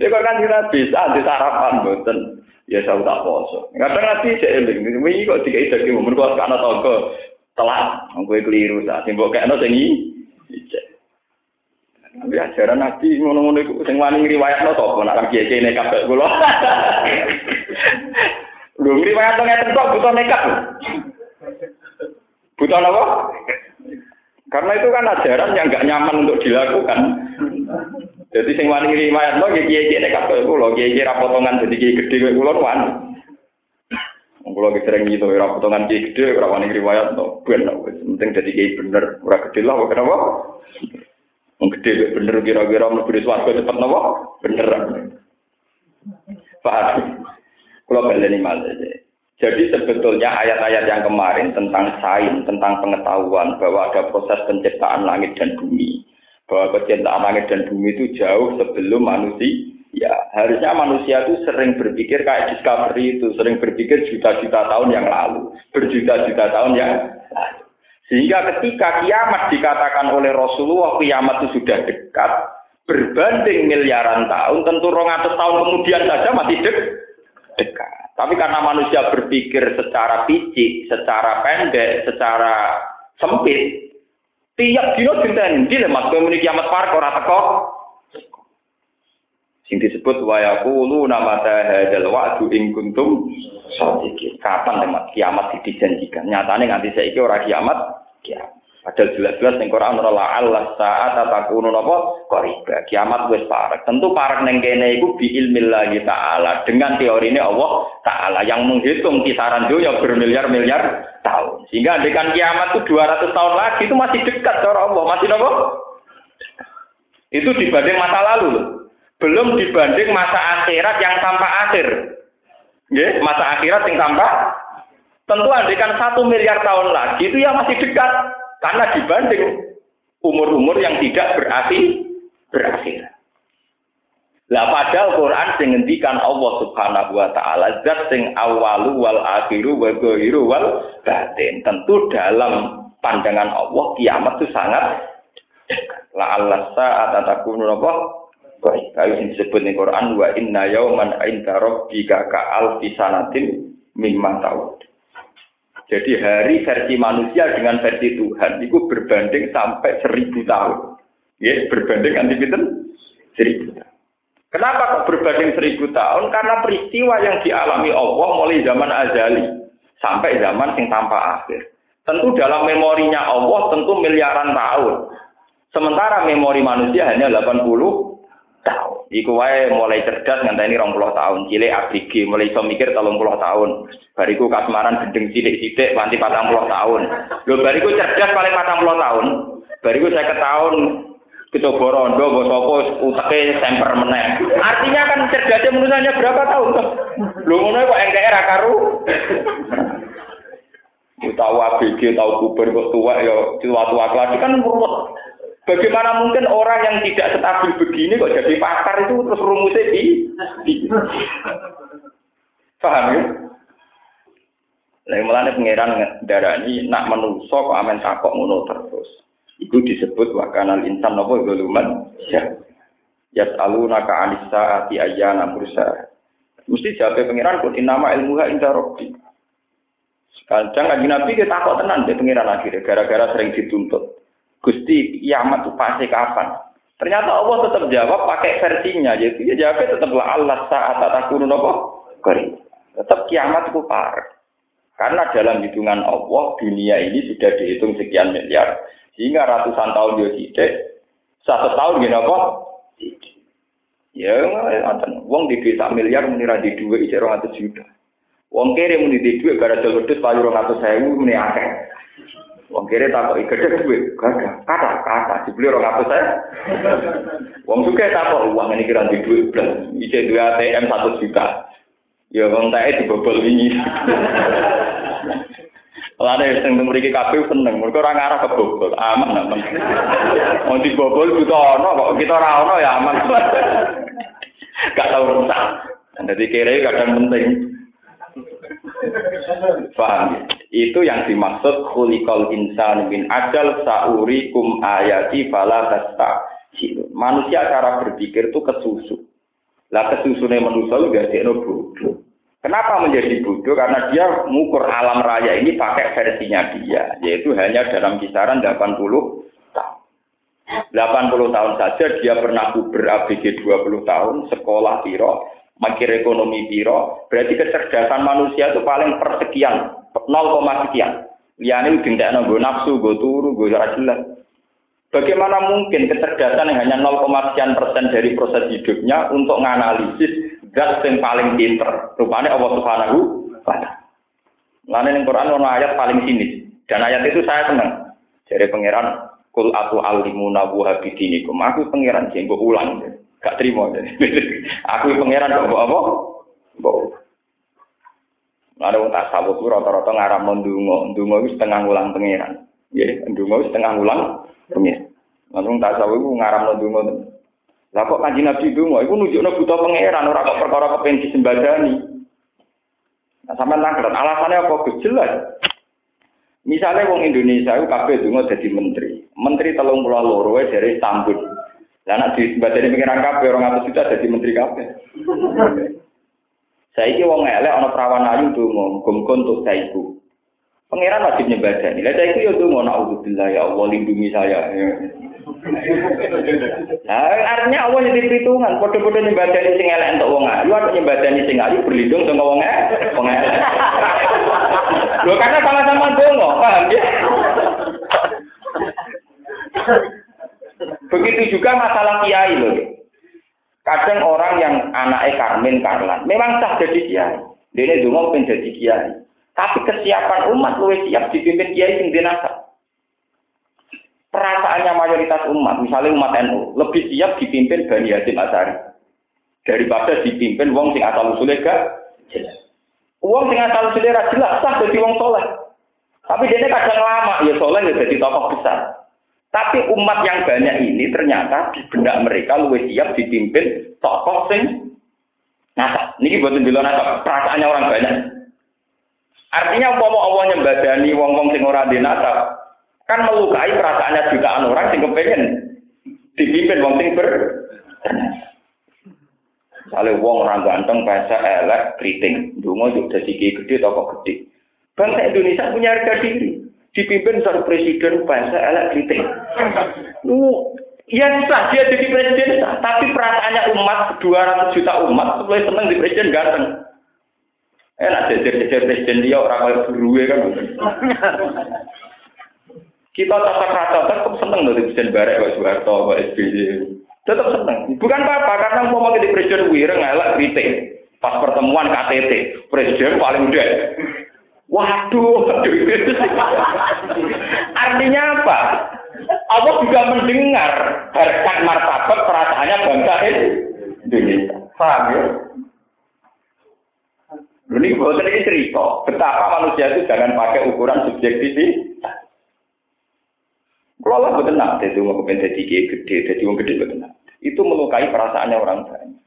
Ya kok kan kita bisa di sarapan boten. Ya saya tak poso. Kadang nanti saya eling, wingi kok dikai dadi momen kok kana toko telat, kowe keliru sak simbok kekno sing iki. Tapi ajaran Nabi ngono-ngono iku sing wani ngriwayatno to, nek kiye kiye kabeh kula. Lho ngriwayatno ngeten kok butuh nekat. Butuh apa? Karena itu kan ajaran yang nggak nyaman untuk dilakukan. Jadi sing wani riwayat lo kiai kiai nekat koyo kulo, kiai kiai rapotongan jadi kiai gede koyo kulo wani. Kulo sering gitu, rapotongan kiai gede, ora wani riwayat to, ben penting jadi kiai bener, ora gede lah kenapa? Wong gede bener kira-kira mlebu swarga cepet napa? Bener. Paham? Kulo baleni malah. Jadi sebetulnya ayat-ayat yang kemarin tentang sains, tentang pengetahuan bahwa ada proses penciptaan langit dan bumi, bahwa penciptaan langit dan bumi itu jauh sebelum manusia. Ya, harusnya manusia itu sering berpikir kayak discovery itu, sering berpikir juta-juta tahun yang lalu, berjuta-juta tahun yang lalu. Sehingga ketika kiamat dikatakan oleh Rasulullah kiamat itu sudah dekat, berbanding miliaran tahun, tentu rongatus tahun kemudian saja masih dek dekat. Tapi karena manusia berpikir secara fisik, secara pendek, secara sempit, Tiap dino dinten di lemas kowe muni kiamat parek ora teko. Sing disebut wa yaqulu nama hadzal wa'du in kuntum shadiqin. Kapan lemas kiamat dijanjikan? Nyatane nganti saiki ora kiamat, kiamat. Padahal jelas-jelas ning Quran ora Allah saat takunu napa qariba. Kiamat wis parek. Tentu parek ning kene iku bi ilmillahi taala dengan teori ini Allah taala yang menghitung kisaran dunia bermiliar-miliar tahun. Sehingga dengan kiamat itu 200 tahun lagi itu masih dekat cara Allah, masih napa? Itu dibanding masa lalu Belum dibanding masa akhirat yang tanpa akhir. Nggih, masa akhirat yang tanpa tentu andikan satu miliar tahun lagi itu yang masih dekat karena dibanding umur-umur yang tidak berarti berakhir. Lah padahal Quran sing ngendikan Allah Subhanahu wa taala zat sing awalu wal akhiru wa ghairu wal batin. Tentu dalam pandangan Allah kiamat itu sangat la Allah saat takunu apa? Baik, kayu yang disebut di Quran wa inna yauman inda rabbika ka alfi sanatin mimma ta'ud. Jadi hari versi manusia dengan versi Tuhan itu berbanding sampai seribu tahun. Ya, berbanding anti seribu tahun. Kenapa kok berbanding seribu tahun? Karena peristiwa yang dialami Allah mulai zaman azali sampai zaman yang tanpa akhir. Tentu dalam memorinya Allah tentu miliaran tahun. Sementara memori manusia hanya 80 tahun. Iku wae mulai cerdas ngenteni 20 tahun, cilik ABG mulai iso mikir 30 tahun. Bariku kasmaran gendeng sithik-sithik nganti 40 tahun. Lho bariku cerdas paling 40 tahun. Bariku saya tahun coba rondo, bos apa uteke semper meneh. Artinya kan cerdasnya manusianya berapa tahun toh? Lho ngono kok NKR karu. Tahu ABG, tahu kuber kok tua ya tua-tua lagi kan ruwet. Bagaimana mungkin orang yang tidak stabil begini kok jadi pakar itu terus rumusnya di, di. paham ya? Lalu malah pangeran darani nak menuso kok amen takok ngono terus. Itu disebut wakanal insan nopo goluman ya. Aluna ka anisa ati ayana bursa. Mesti jawab pangeran pun inama ilmuha inda robbi. Kadang kan Nabi kita takut tenan deh pangeran akhirnya gara-gara sering dituntut. Gusti kiamat itu pasti kapan? Ternyata Allah tetap jawab pakai versinya, jadi dia jawabnya tetaplah Allah saat nopo kori. Tetap kiamat itu par. Karena dalam hitungan Allah dunia ini sudah dihitung sekian miliar, sehingga ratusan tahun dia tidak, satu tahun gini apa? Ya, ngoten. Wong di desa miliar menira di dua isi orang juta. Wong kere muni di dua gara jual wedhus payu orang atus sewu. Wong kiri takut gede duit, gagah, kata, kata, dibeli orang apa saya. Wong suka takut uang ini kira di duit belas, isi dua ATM satu juta. Ya wong saya dibobol ini. Lalu yang seneng memiliki KPU seneng, mereka orang arah kebobol, aman aman. Mau dibobol juga ono, kok kita rawon ya aman. Gak tahu rusak. Jadi kira kadang penting. Paham? Itu yang dimaksud khuliqal insan min ajal sauri kum ayati fala tasta. Manusia cara berpikir itu kesusu. Lah kesusunya manusia udah dia bodoh. Kenapa menjadi bodoh? Karena dia mengukur alam raya ini pakai versinya dia, yaitu hanya dalam kisaran 80 tahun. 80 tahun saja dia pernah ber ABG 20 tahun, sekolah piro, makir ekonomi piro, berarti kecerdasan manusia itu paling persekian, 0, sekian. Liane tidak nunggu nafsu, gue turu, gue jelas jelas. Bagaimana mungkin kecerdasan yang hanya 0, sekian persen dari proses hidupnya untuk menganalisis zat yang paling pinter. Rupanya Allah Subhanahu wa taala. Lain yang Quran ono ayat paling sinis. Dan ayat itu saya senang. Jadi pangeran kul atu alimuna wa bidinikum. Aku pangeran sing ulang. Gak terima. Aku pangeran kok apa? Mbok. Ada wong tasawuf rata-rata ngaram ndonga, ndonga wis setengah ulang pangeran. Nggih, ndonga wis setengah ulang pengen. Langsung tak sawi ku ngaram ndonga. Lah kok kanjeng Nabi ndonga iku nunjukno buta pangeran ora kok perkara kepen disembadani. Nah, sampean nangkret alasannya apa jelas. Misalnya wong Indonesia itu kabeh donga dadi menteri. Menteri telung pulau loro dari Istanbul. Lah nek disembadani pengiran kabeh orang atus juta dadi menteri kabeh. Saiki wong elek ana perawan ayu donga, muga untuk saiku. Pangeran wajib nyembadani. Lah saya yo donga naudzubillah ya Allah lindungi saya. Nah, artinya Allah jadi perhitungan. Kode-kode nyembadani sing elek untuk wong ayu, atau nyembadani sing ayu berlindung sama wong elek. Wong elek. Loh, karena sama-sama donga, paham ya? Begitu juga masalah kiai loh. Kadang orang yang anaknya Karmen Karlan, memang sah jadi kiai. Dia donga pengen jadi kiai. Tapi kesiapan umat lebih siap dipimpin kiai sing dinasa. Perasaannya mayoritas umat, misalnya umat NU, lebih siap dipimpin Bani Hasim Asari daripada dipimpin wong sing asal usulnya gak jelas. Wong sing asal usulnya jelas sah jadi wong soleh. Tapi dia kadang lama ya soleh ya jadi tokoh besar. Tapi umat yang banyak ini ternyata di benak mereka lebih siap dipimpin tokoh sing nasa. Ini buat bilang nasa, perasaannya orang banyak. Artinya umpama Allah nyembadani wong-wong sing ora dinasab, kan melukai perasaannya jutaan orang sing kepengen dipimpin wong sing ber Misalnya wong orang ganteng, bahasa elek, keriting. Dungo juga jadi gede, toko gede. Bangsa Indonesia punya harga diri. Dipimpin seorang presiden, bahasa elek, keriting. Uh, ya sah, dia jadi presiden sah. Tapi perasaannya umat, 200 juta umat, mulai seneng di presiden ganteng. Enak jejer-jejer presiden dia orang kaya beruwe kan. Kita tata kata tetap seneng di presiden barek Pak Soeharto, Pak SBY. Tetap seneng. Bukan apa-apa karena mau mau di presiden wireng ngelak kritik. Pas pertemuan KTT, presiden paling udah. Waduh. Artinya apa? Allah juga mendengar harkat martabat perasaannya bangsa Indonesia. Paham ya? Ini buatan ini cerita, betapa manusia itu jangan pakai ukuran subjektif Kalau lah betul nak, jadi mau kepen jadi gede, jadi wong gede betul Itu melukai perasaannya orang banyak.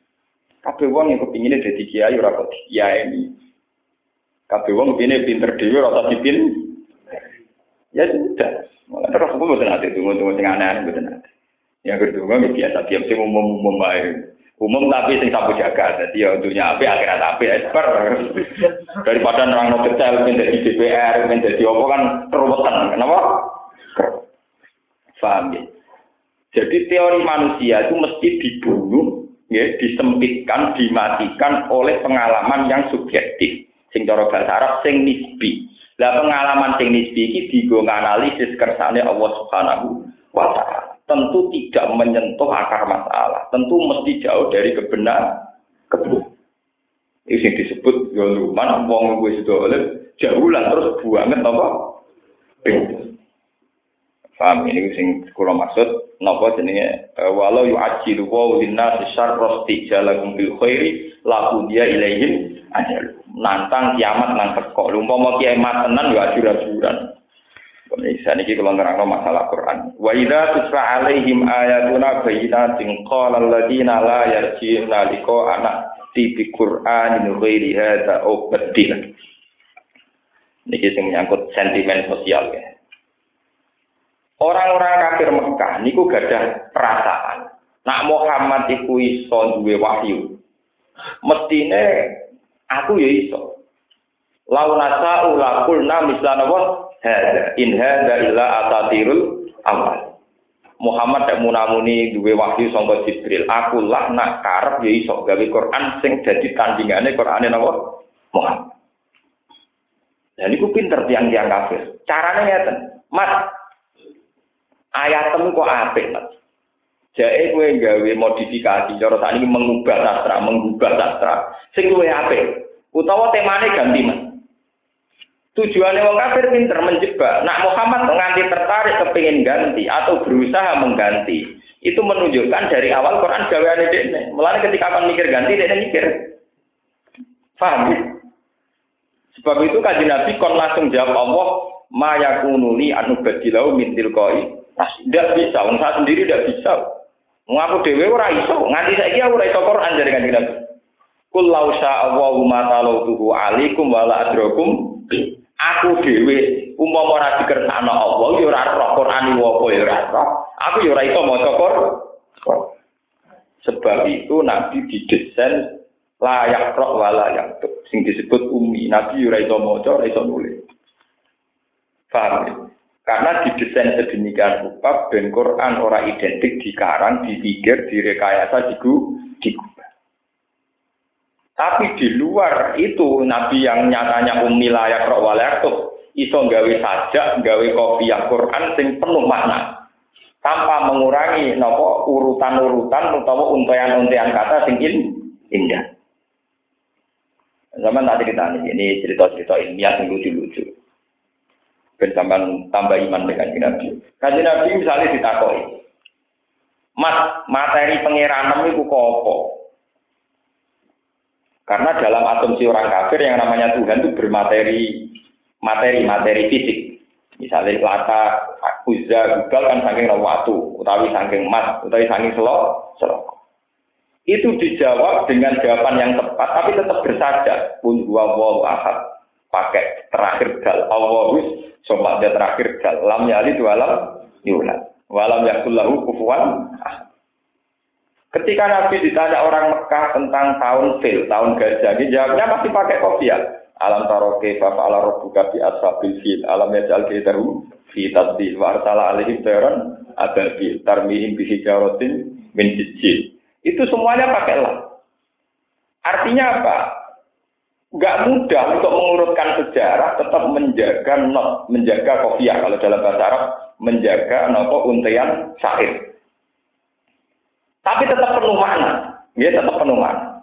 Kabeh wong yang kepinginnya jadi kiai ora kok kiai ini. Kabeh wong kepinginnya pinter dewi rasa dipin. Ya sudah. Malah terus aku betul nanti tunggu-tunggu sing aneh-aneh betul nanti. Yang kedua biasa biasa umum-umum baik umum tapi sing sapu jaga jadi ya dunia api akhirat api esper daripada nerang no detail menjadi DPR menjadi apa kan keruwetan kenapa paham ya jadi teori manusia itu mesti dibunuh ya disempitkan dimatikan oleh pengalaman yang subjektif sing cara bahasa Arab sing nisbi lah pengalaman sing nisbi iki digo analisis kersane Allah Subhanahu wa taala tentu tidak menyentuh akar masalah, tentu mesti jauh dari kebenaran. Kebenaran. Ini yang disebut yoluman, wong gue sudah oleh jauh lah terus buanget apa? Paham ini sing kula maksud napa jenenge e, walau yu'ajjilu wa linnas syarra istijalakum bil khairi la dia ilaihim ajal. Nantang kiamat nang teko. Umpama kiamat tenan yo ajur-ajuran. Bisa niki kalau ngerangno masalah Quran. Wa idza tusla alaihim ayatuna bayyinatin qala alladziina la yarji'una liqa ana tibi Qur'an ghairi hadza au badil. Niki sing menyangkut sentimen sosial ya. Orang-orang kafir Mekah niku gadah perasaan. Nak Muhammad iku iso duwe wahyu. Mestine aku ya iso. Lau nasa ulakulna mislana wa hada in hada illa asatirul awal Muhammad tak munamuni duwe wahyu sangka Jibril aku lah nak karep ya iso gawe Quran sing dadi tandingane Qurane napa Muhammad Dan iku pinter tiang-tiang kafir. Caranya ngeten, Mas, Ayat temu kok apik, Mas. Jae kowe gawe modifikasi cara sakniki mengubah sastra, mengubah sastra. Sing luwih apik. Utawa temane ganti, Mas. Tujuannya wong kafir pinter menjebak. Nak Muhammad nganti tertarik kepingin ganti atau berusaha mengganti, itu menunjukkan dari awal Quran gaweane dekne. Mulane ketika akan mikir ganti, dekne mikir. Paham ya? Sebab itu kaji Nabi kon langsung jawab Allah, ma yakunuli anu badilau min tilqai. Nah, tidak bisa, wong saya sendiri tidak bisa. Ngaku dhewe ora iso, nganti saiki aku ora iso Quran dari kanjeng Nabi. Kul lau Allahu ma talautuhu alaikum wala adrakum Aku dhewe umpama ora dikersakno Allah ya ora roh Quran apa ya ora roh. Aku ya ora iso maca Quran. Sebab itu Nabi didesain layak roh wala yang sing disebut umi. Nabi ya ora iso maca, ora iso nulis. Paham ya? Karena didesain sedemikian rupa ben Quran ora identik dikarang, dipikir, direkayasa, digu, digu. Tapi di luar itu Nabi yang nyatanya ummi layak rok walayak iso gawe sajak, gawe kopiah Quran sing penuh makna. Tanpa mengurangi nopo urutan-urutan utawa untayan-untayan kata sing indah. Zaman tadi kita ini cerita-cerita ilmiah yang lucu-lucu. Bersamaan tambah iman dengan Nabi. Kaji Nabi misalnya ditakoi. Mas, materi pengiranan itu kok karena dalam asumsi orang kafir yang namanya Tuhan itu bermateri materi materi fisik. Misalnya lata, uzza, gugal kan saking waktu, utawi saking emas, utawi saking selok, selok. Itu dijawab dengan jawaban yang tepat, tapi tetap bersaja. Pun dua ahad. Pakai terakhir dal. Coba dia terakhir dal. Lam yali dua lam yulad. Walam yakullahu kufuan ahad. Ketika Nabi ditanya orang Mekah tentang tahun fil, tahun gajah, dia jawabnya masih pakai kopiah. Alam taroke bapak ala robuka bi ashabil fil, alam yajal kidahu fi tasbih wa arsala alaihim tayran ababil tarmihim bi min sijil. Itu semuanya pakai lam. Artinya apa? Gak mudah untuk mengurutkan sejarah, tetap menjaga not, menjaga kopiah kalau dalam bahasa Arab, menjaga nopo untian sahir. Tapi tetap penuh makna. Ya tetap penuh makna.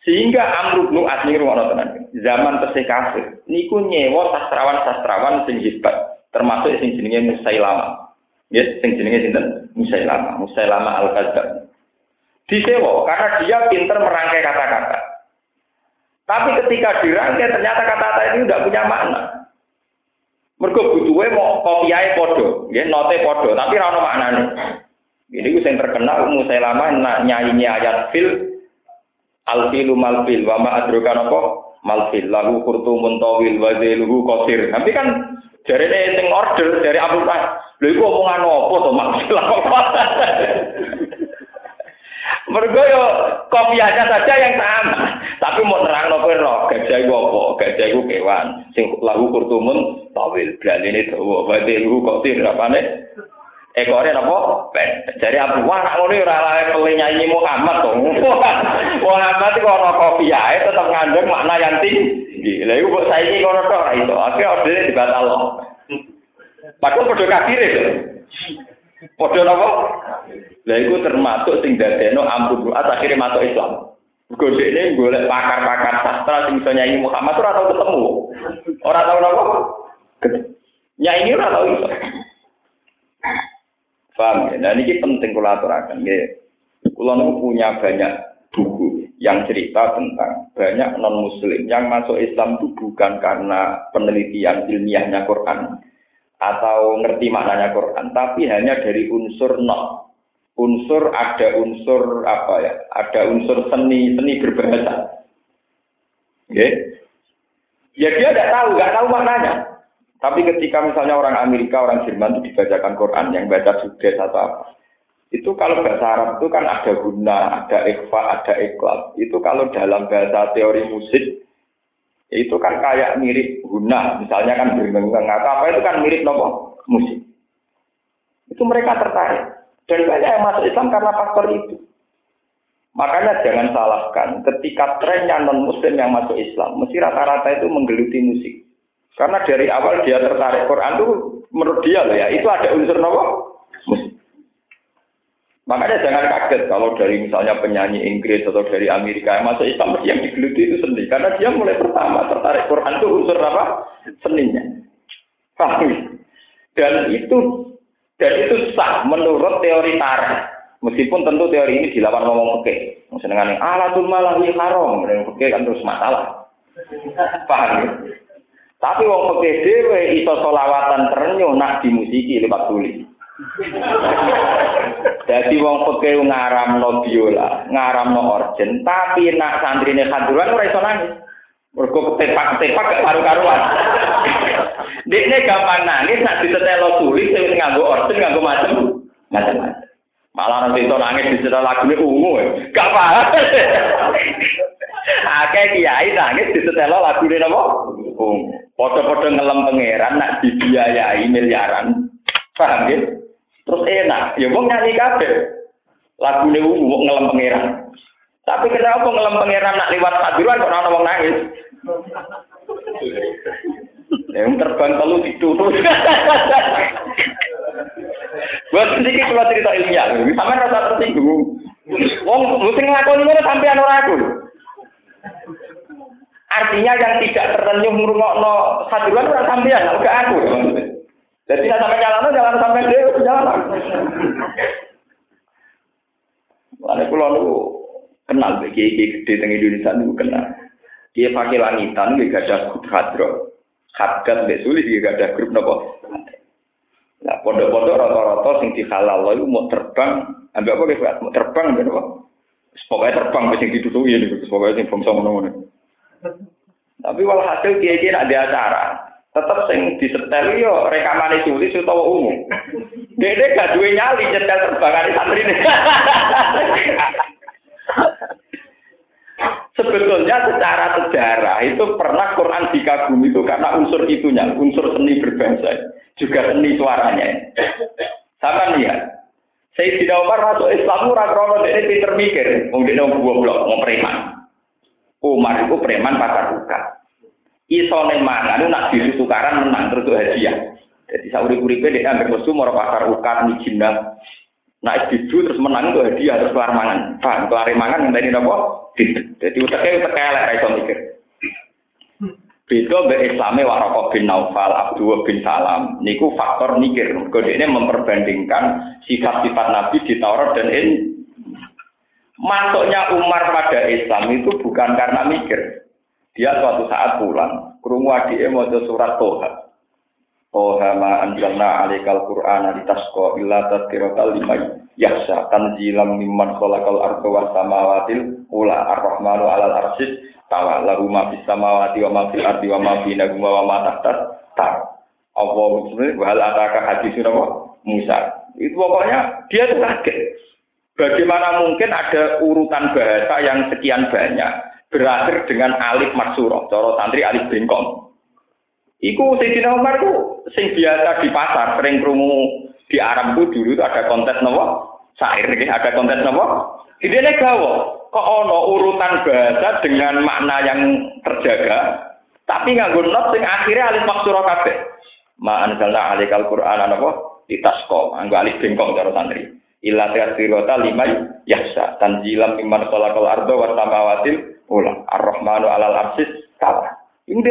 Sehingga Amr bin As rumah tenan. Zaman tesih kafir, niku nyewa sastrawan-sastrawan sing hebat, termasuk sing jenenge Musailama. Ya, sing jenenge sinten? Musailama, Musailama Al-Kadzab. Disewa karena dia pinter merangkai kata-kata. Tapi ketika dirangkai ternyata kata-kata ini tidak punya makna. Mergo butuhe mau kopiahe padha, nggih note padha, tapi ora ono maknane. Ini gue yang terkenal Musailama nyanyi ayat fil alfilu malfil wa ma adroka apa malfil lalu kurtu muntawil wa ziluhu kosir. Tapi kan dari sing order dari Abu Bakar. Lha iku omongan apa to maksud? Mergo yo kopiahnya saja yang sama. Tapi mau terang roh, gajah iku apa? Gajah iku kewan. Sing lagu kurtumun tawil, ini dawa. Wa ziluhu kosir apane? ekore napa ben dari Abu Wah nak ngono ora lae pele nyanyi Muhammad to Muhammad kok ana kopi ae tetep ngandung makna yang tinggi lha iku kok saiki ngono tok ora iso akhire ordene dibatal padahal padha kafir itu padha napa lha iku termasuk sing dadekno ampun Ruat akhire masuk Islam Gede ini golek pakar-pakar sastra sing bisa nyanyi Muhammad ora tau ketemu. Ora tau napa? Nyanyi ora tau iso. Paham ya? Nah ini penting kalau aturakan. Ya. Kalau punya banyak buku yang cerita tentang banyak non muslim yang masuk Islam itu bukan karena penelitian ilmiahnya Quran atau ngerti maknanya Quran, tapi hanya dari unsur non unsur ada unsur apa ya ada unsur seni seni berbahasa okay? ya dia tidak tahu nggak tahu maknanya tapi ketika misalnya orang Amerika, orang Jerman itu dibacakan Quran yang baca sudes atau apa, itu kalau bahasa Arab itu kan ada guna, ada ikhfa, ada ikhlas. Itu kalau dalam bahasa teori musik, itu kan kayak mirip guna, misalnya kan bergengang atau apa itu kan mirip nopo musik. Itu mereka tertarik. Dan banyak yang masuk Islam karena faktor itu. Makanya jangan salahkan ketika trennya non muslim yang masuk Islam, mesti rata-rata itu menggeluti musik. Karena dari awal dia tertarik Quran itu menurut dia loh ya, itu ada unsur nopo Makanya jangan kaget kalau dari misalnya penyanyi Inggris atau dari Amerika yang masuk Islam yang digeluti itu seni. Karena dia mulai pertama tertarik Quran itu unsur apa? Seninya. Paham? Dan itu dan itu sah menurut teori tarikh. Meskipun tentu teori ini dilawan ngomong oke. Senengan alatul malah haram. Dan oke kan terus masalah. Paham? Tapi wong peke dhewe iso selawatan terenyuh nak dimusiki lewat tulis. Jadi wong peke ngaramno biola, ngaramno orjen, tapi nak santrine kanduran ora iso nangis. Mergo ketepak-ketepak gak karu-karuan. Dekne gampang nangis nak ditetelo tulis sing nganggo orjen nganggo macem macam-macam. Malah nanti itu nangis dicetel lagune ungu. Gak paham. Akeh kiai nangis disetel lagune napa? Ungu. Padha-padha ngelem pangeran nak dibiayai miliaran. Paham ya? Terus enak, ya wong nyanyi kabeh. Lagu ne wong ngelem pangeran. Tapi kenapa ngelem pangeran nak liwat padiruan kok ana wong nangis? Yang terbang telu ditutup. Buat sedikit kalau cerita ilmiah, sama rasa tersinggung. Wong mesti ngelakoni ini sampai ora aku. Artinya yang tidak tertenyum ngurungokno sadiruan ora sampean, enggak aku. Jadi sampai jalan, jalan sampai Lalu pulau lu kenal kiai kiai gede teng Indonesia nu kenal. Dia pakai langitan, dia gak ada grup hadro. Hadgat mbak sulit, dia gak grup nopo. Nah, pondok-pondok rata-rata sing dihalal lo mau terbang, ambil apa gitu, mau terbang ambil apa? Pokoknya terbang, sing ditutupi ini, pokoknya sing bangsa mana Tapi walhasil kiai-kiai ada acara, tetap sing disetel yo rekaman tulis utawa umum. Dede gak duwe nyali nyetel terbangane santri ini. Sebetulnya secara sejarah itu pernah Quran dikagumi itu karena unsur itunya, unsur seni berbahasa, juga seni suaranya. Sama lihat, Sayyidina Umar masuk Islam ora krono dene pinter mikir, wong dene goblok, wong preman. Umar itu preman pasar buka isone mangan nak bisu tukaran menang terus hadiah. Jadi sauri uripe dia ambil musuh mau pasar ukat nih cina. Nak bisu terus menang itu hadiah terus keluar mangan. Paham mangan yang tadi nopo? Jadi utaknya utak elek iso mikir. Beda be Islame Warokah bin Naufal, Abdullah bin Salam. Niku faktor mikir. Kode ini memperbandingkan sifat-sifat Nabi di Taurat dan ini. Masuknya Umar pada Islam itu bukan karena mikir. Dia suatu saat pulang, krungu adike maca surat Toha. Toha ma anjalna alaikal Qur'ana litasqa illa tadhkiratal liman yahsa tanzilam mimman khalaqal arda was samawatil ula ar-rahmanu alal arsis tawa lahu ma fis samawati wa ma fil ardi wa ma bainahuma wa ma tahtat tar. Allah sebenarnya wahal ataka hadis Musa. Itu pokoknya dia kaget. Bagaimana mungkin ada urutan bahasa yang sekian banyak berakhir dengan alif maksuro, coro santri alif bengkong. Iku Sayyidina Umar itu sing biasa di pasar, sering krungu di Arab itu dulu itu ada kontes nopo, sair nih, ada kontes nopo. Ini gawo, kok ono urutan bahasa dengan makna yang terjaga, tapi nganggo not sing akhirnya alif maksuro kabeh. Ma anzalna alikal Qur'an nopo ditasko, nganggo alif bengkong coro santri. Illa tirota lima yahsa tanjilam iman kolakol ardo wa samawatil ulang ar-rahmanu alal arsis tawa ini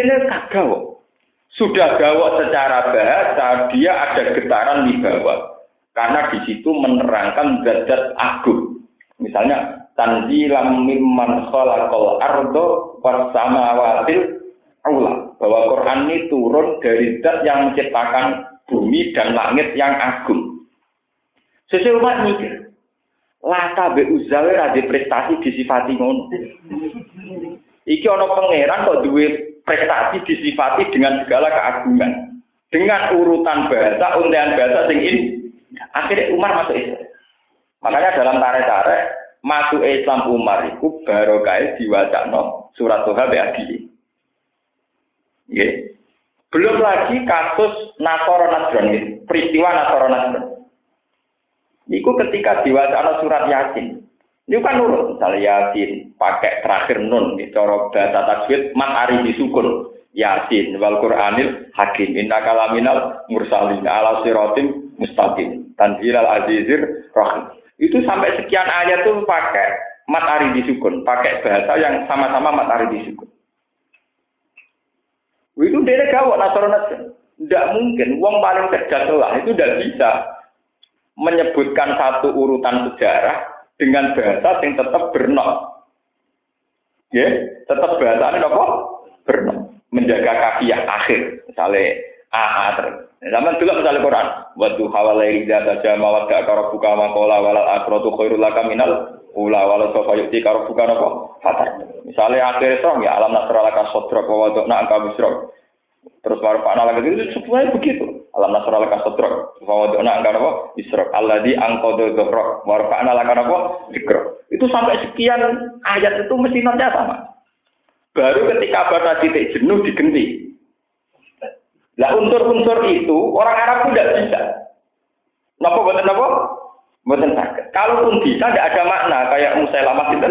sudah gawa secara bahasa dia ada getaran di bawah. Karena di situ menerangkan zat agung. Misalnya tanzilam mimman khalaqal ardo samawati ulang bahwa Quran ini turun dari zat yang menciptakan bumi dan langit yang agung. Sesuai umat mikir Lata be uzawe prestasi disifati ngono. Iki ana pangeran kok duwe prestasi disifati dengan segala keagungan. Dengan urutan bahasa, undian bahasa sing ini. Akhirnya Umar masuk Islam. Makanya dalam tarik-tarik masuk Islam Umar itu baru kaya no surat Tuhan Adi. Yeah. Belum lagi kasus Nasoro peristiwa Nasoro Nasrani. Iku ketika diwacana surat Yasin. Ini kan nurut, misalnya Yasin pakai terakhir nun, cara bahasa tajwid mat ari disukun. Yasin wal Qur'anil Hakim inna kalaminal mursalin ala siratim mustaqim tanzilal azizir rahim. Itu sampai sekian ayat tuh pakai mat ari disukun, pakai bahasa yang sama-sama mat disukun. Itu dia gawat Nasrani. Tidak mungkin, uang paling cerdas lah itu tidak bisa menyebutkan satu urutan sejarah dengan bahasa yang tetap bernok. Ya, tetap bahasa ini apa? Bernok. Menjaga kaki yang akhir. Misalnya AA terus. Zaman dulu misalnya Quran. Wadu hawalai rida saja mawat gak karo buka makola walal akrotu khairul laka minal ula walau sofa yukti karo buka apa? Fatar. Misalnya akhir itu ya alam nasralaka sodrok wa wadokna angka bisrok. Terus warfa'na lagi itu semuanya begitu. Alam nasrul laka sadrak. Wa wada'na angka apa? Isra. Alladzi anqadha dhahrak. Warfa'na laka apa? Dzikra. Itu sampai sekian ayat itu mesti notnya sama. Baru ketika batas titik jenuh digenti. Lah unsur-unsur itu orang Arab pun tidak bisa. Napa buatan apa? Buatan sakit. Kalaupun bisa tidak ada makna kayak Musailamah itu.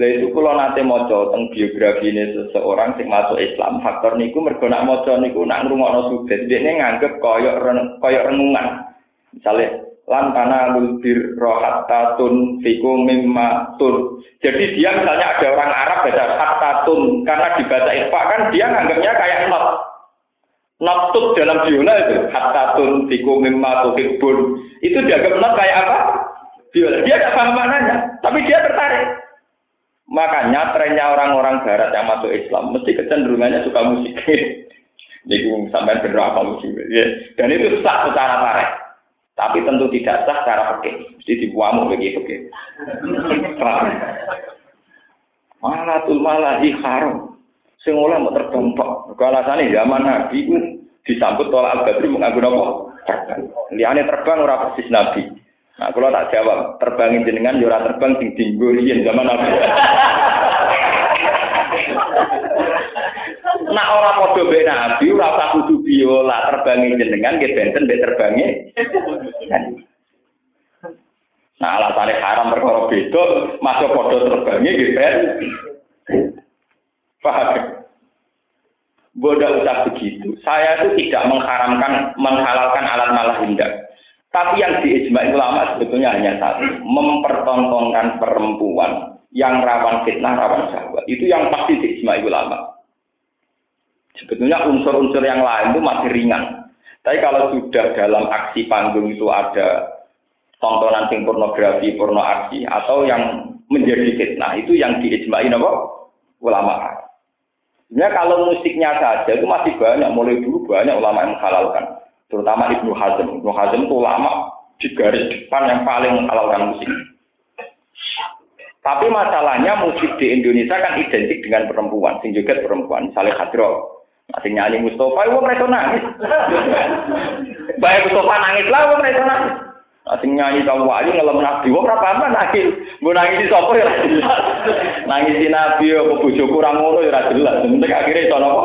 Lah itu kalau nanti mau tentang biografi ini seseorang sing masuk Islam, faktor niku mergo nak maca niku nak sudet, dia nganggep koyok koyok renungan. Misalnya lan kana lulbir rohatatun fiku mimma tun. Jadi dia misalnya ada orang Arab baca hatatun karena dibaca ikhfa kan dia nganggapnya kayak not. Not tut dalam biola itu hatatun fiku mimma tuhibbun. Itu dianggap not kayak apa? Dia tidak paham maknanya, tapi dia tertarik. Makanya trennya orang-orang barat yang masuk Islam mesti kecenderungannya suka musik. Ini sampai berapa musik. Ya. Dan itu sah secara tarik. Tapi tentu tidak sah secara pekeh. Mesti dibuamu bagi pekeh. Malatul malahi haram. Sing mau tok. Alasannya zaman Nabi disambut tolak al-Badri mengaku apa? Terbang. Liane terbang ora persis Nabi. Nah, kalau tak jawab, terbangin jenengan, yura ya terbang sing dinggo zaman Nabi. Nak orang podo be Nabi, ora usah kudu biola terbangin jenengan, nggih benten be terbangi. Nah, alasannya haram perkara beda, masuk podo terbangi nggih ben. Paham? Bodoh usah begitu. Saya itu tidak mengharamkan, menghalalkan alat malah indah. Tapi yang diijma ulama sebetulnya hanya satu, mempertontonkan perempuan yang rawan fitnah, rawan syahwat. Itu yang pasti diijma ulama. Sebetulnya unsur-unsur yang lain itu masih ringan. Tapi kalau sudah dalam aksi panggung itu ada tontonan sing pornografi, porno aksi, atau yang menjadi fitnah, itu yang diijmain apa? Ulama. Sebenarnya kalau musiknya saja itu masih banyak, mulai dulu banyak ulama yang menghalalkan terutama Ibnu Hazm. Ibnu Hazm itu ulama di garis depan yang paling menghalalkan musik. Tapi masalahnya musik di Indonesia kan identik dengan perempuan, sing juga perempuan, misalnya Hadro. Masih nyanyi Mustafa, wong mereka nangis. Baik Mustafa nangis lah, wong mereka nangis. Masih nyanyi kamu wali ngelem nabi, wong apa apa nangis. Mau nangis di sopo ya jelas. Nangis di nabi, apa bujuk kurang ngono ya jelas. Penting akhirnya itu apa?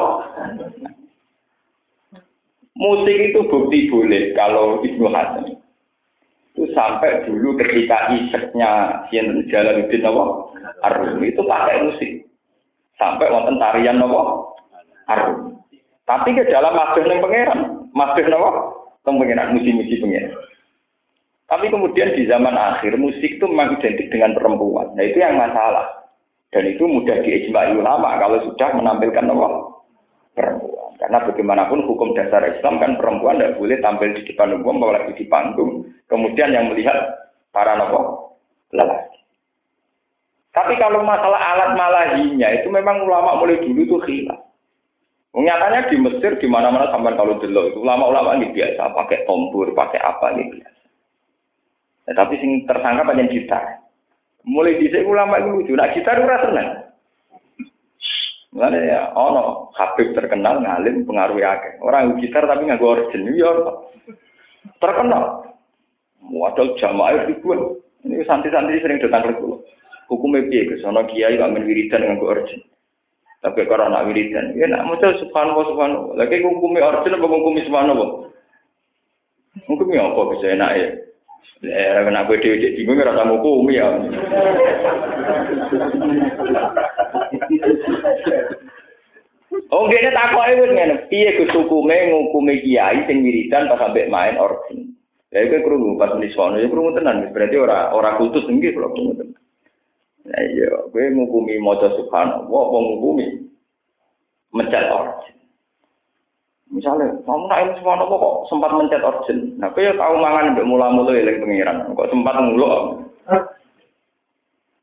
Musik itu bukti boleh kalau Ibnu Hasan itu sampai dulu ketika iseknya Sinten Jalaluddin apa? Arum itu pakai musik. Sampai wonten tarian apa? Arum tapi ke dalam masjid yang pangeran. Masjid apa? Teng pangeran musim-musim pangeran. Tapi kemudian di zaman akhir musik itu memang identik dengan perempuan. Nah itu yang masalah. Dan itu mudah diijmai ulama kalau sudah menampilkan apa? Perempuan karena bagaimanapun hukum dasar Islam kan perempuan tidak boleh tampil di depan umum, apalagi di panggung. Kemudian yang melihat para nopo lelaki. Tapi kalau masalah alat malahinya itu memang ulama mulai dulu itu hilang. Nyatanya di Mesir di mana-mana sampai kalau dulu itu ulama-ulama ini biasa pakai tombur, pakai apa ini biasa. Ya, tapi sing tersangka banyak gitar. Mulai di ulama itu lucu, nah gitar itu seneng. Mana ya, ono Habib terkenal ngalim pengaruh akeh. Orang gitar tapi nggak origin, ya terkenal. Modal jamaah ribuan. Ini santri-santri sering datang ke kulo. Hukumnya piye ke sono kiai kok wiridan dengan gue origin. Tapi kalau anak wiridan, ya nak modal subhanallah subhanallah. Lagi hukumnya origin apa hukumnya subhanallah? Hukumnya apa bisa enak ya? Eh, kena gue dewi jadi bingung rasa hukum ya. Oh, dia takut itu ngene. Piye Gus hukume ngukumi kiai sing wiridan pas sampai main organ. Ya itu krungu pas muni sono ya krungu tenan berarti ora ora kultus nggih kula krungu tenan. Nah iya, kowe ngukumi maca subhanallah, apa ngukumi mencet origin. Misalnya, kamu nak ilmu subhanallah kok sempat mencet origin. Nah, kowe tahu mangan mbek mula-mula eling pengiran, kok sempat nguluk.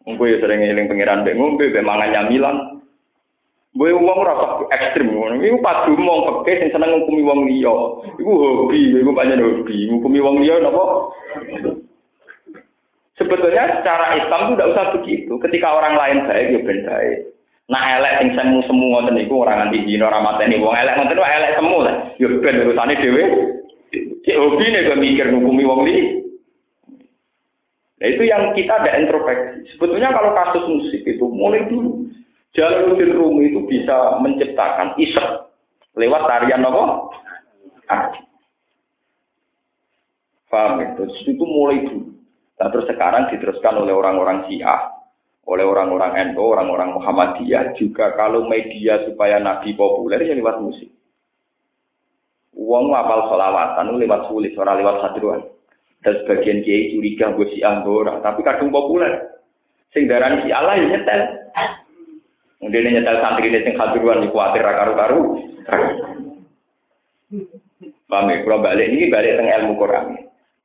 Engko ya sering eling pengiran mbek ngombe mbek mangan nyamilan. Gue uang rasa ekstrim, ini padu mau pakai sing seneng ngukumi wong liya. Iku hobi, iku banyak hobi, ngukumi wong liya napa? Sebetulnya secara Islam itu tidak usah begitu. Ketika orang lain baik, ya ben baik. Nah elek sing semu semu ngoten niku ora nganti dina ora mateni wong elek ngoten wae elek semu lah. Ya ben urusane dhewe. Cek hobi nek mikir ngukumi wong liya. Nah itu yang kita ada introspeksi. Sebetulnya kalau kasus musik itu mulai dulu Jalaluddin Rumi itu bisa menciptakan isek lewat tarian apa? Paham itu? Itu mulai dulu. Nah, terus sekarang diteruskan oleh orang-orang Syiah, oleh orang-orang NU, orang-orang Muhammadiyah juga kalau media supaya Nabi populer ya lewat musik. Uang apal solawatan lewat sulit, orang lewat sadruan. Dan sebagian kiai curiga gue si orang, tapi kadung populer. Darani si Allah ya nyetel. Kemudian nyetel santri ini sing hadruan khawatir karu-karu. Paham ya? Kalau balik ini balik tentang ilmu Quran.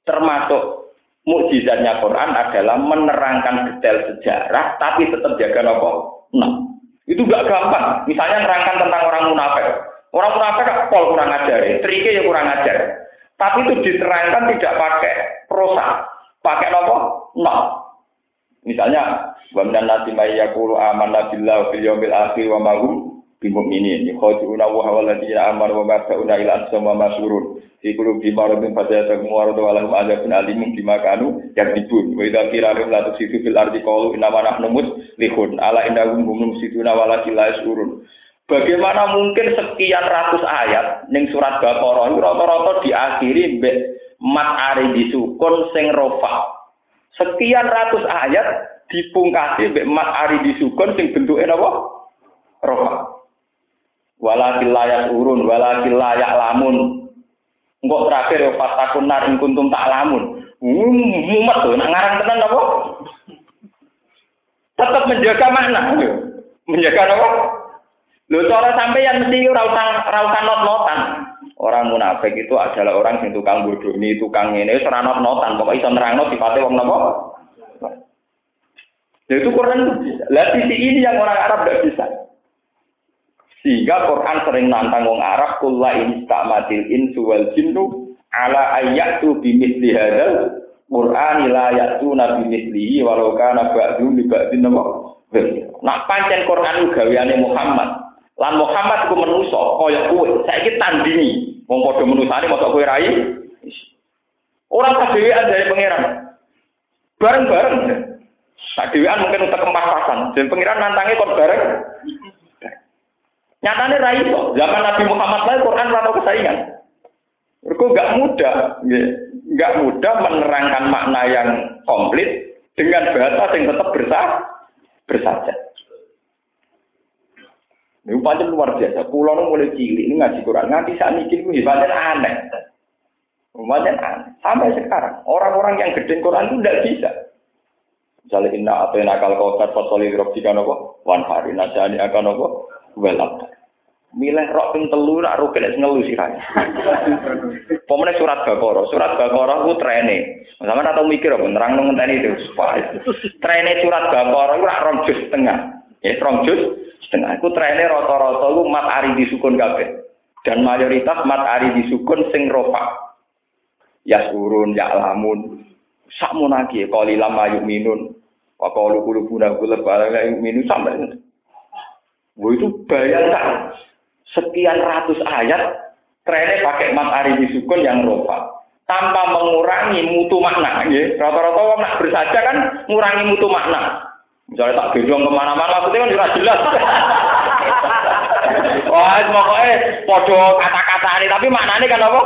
Termasuk mukjizatnya Quran adalah menerangkan detail sejarah, tapi tetap jaga nopo. Nah, itu gak gampang. Misalnya menerangkan tentang orang munafik. Orang munafik pol kurang ajar, ya. triknya ya kurang ajar. Tapi itu diterangkan tidak pakai prosa, pakai nopo. Nah, Misalnya, wa minan nasi may yaqulu amanna billahi fil yawmil akhir wa ma hum bimu'minin. Yukhadi'una wa huwa alladziina amanu wa ma'ta'una ila ansam wa masurun. Fi qulubi maradun fazadahum maradu wa lahum adzabun alimun bima kanu yakdibun. Wa idza qila lahum la tusidu fil ardi qalu inna ma nahnu muslihun. Ala innahum hum mufsiduna walakin la yashurun. Bagaimana mungkin sekian ratus ayat ning surat Baqarah rata-rata diakhiri mbek mat ari disukun sing rofa Sekian ratus ayat dipungkasi mbek mat ari disukun sing bentuke napa? Rofa. Walakil layak urun, walakil layak lamun. Engkau terakhir ya fatakun nar ing kuntum tak lamun. Mumet tuh, nak ngarang tenan apa? Tetap menjaga makna. Menjaga apa? Lho cara sampeyan mesti ora usah ora usah not-notan. Orang munafik itu adalah orang yang tukang bodoh ini, tukang ini, ora not-notan. Pokoknya iso nerangno sifatnya wong napa? Ya itu Quran. Lah sisi ini yang orang Arab tidak bisa. Sehingga Quran sering nantang wong Arab kullu in ta'matil insu wal jinnu ala ayyatu bimithli hadzal Qur'an la ya'tuna bimithlihi walau kana ba'du li ba'din Nak pancen Quran gaweane Muhammad. Lan Muhammad ku menuso kaya kowe. Saiki tandingi. Wong padha menusane mosok kowe rai. Orang kadewean dari pangeran. Bareng-bareng. Kadewean mungkin untuk kempasan. Dan pangeran nantangnya kok bareng. Nyatanya rai kok. Zaman Nabi Muhammad lain Quran rata kesaingan. Mereka gak mudah, gak mudah menerangkan makna yang komplit dengan bahasa yang tetap bersah, bersaja. Ini pancen luar biasa. Pulau nu mulai cilik ini ngaji Quran. Nanti saat ini ini pancen aneh. Pancen aneh. Sampai sekarang orang-orang yang gede Quran itu tidak bisa. Misalnya inna atau nakal kautar fasoli robjika nopo wan hari nasani akan nopo welap. Milih rok ping telu nak rukin es ngelu kan. Pemenang surat Baqarah, surat Baqarah ku trene. Sama atau mikir apa nerang nang ngenteni itu. Trene surat Baqarah ku rak rong jus setengah. Ya rong jus setengah. Iku trennya rata-rata lu mat ari disukun kabeh. Dan mayoritas mat ari disukun sing rofa. Ya surun, ya lamun. Sakmu lagi, kalau lama yuk minun. Wa qalu qulubuna qulub ala minun sampai. Wo itu bayangkan sekian ratus ayat trennya pakai mat ari disukun yang rofa tanpa mengurangi mutu makna. Rata-rata orang nak bersaja kan mengurangi mutu makna. Misalnya tak gendong ke mana-mana, maksudnya kan jelas jelas. Wah, pokoknya podo kata-kata ini, tapi maknanya kan apa?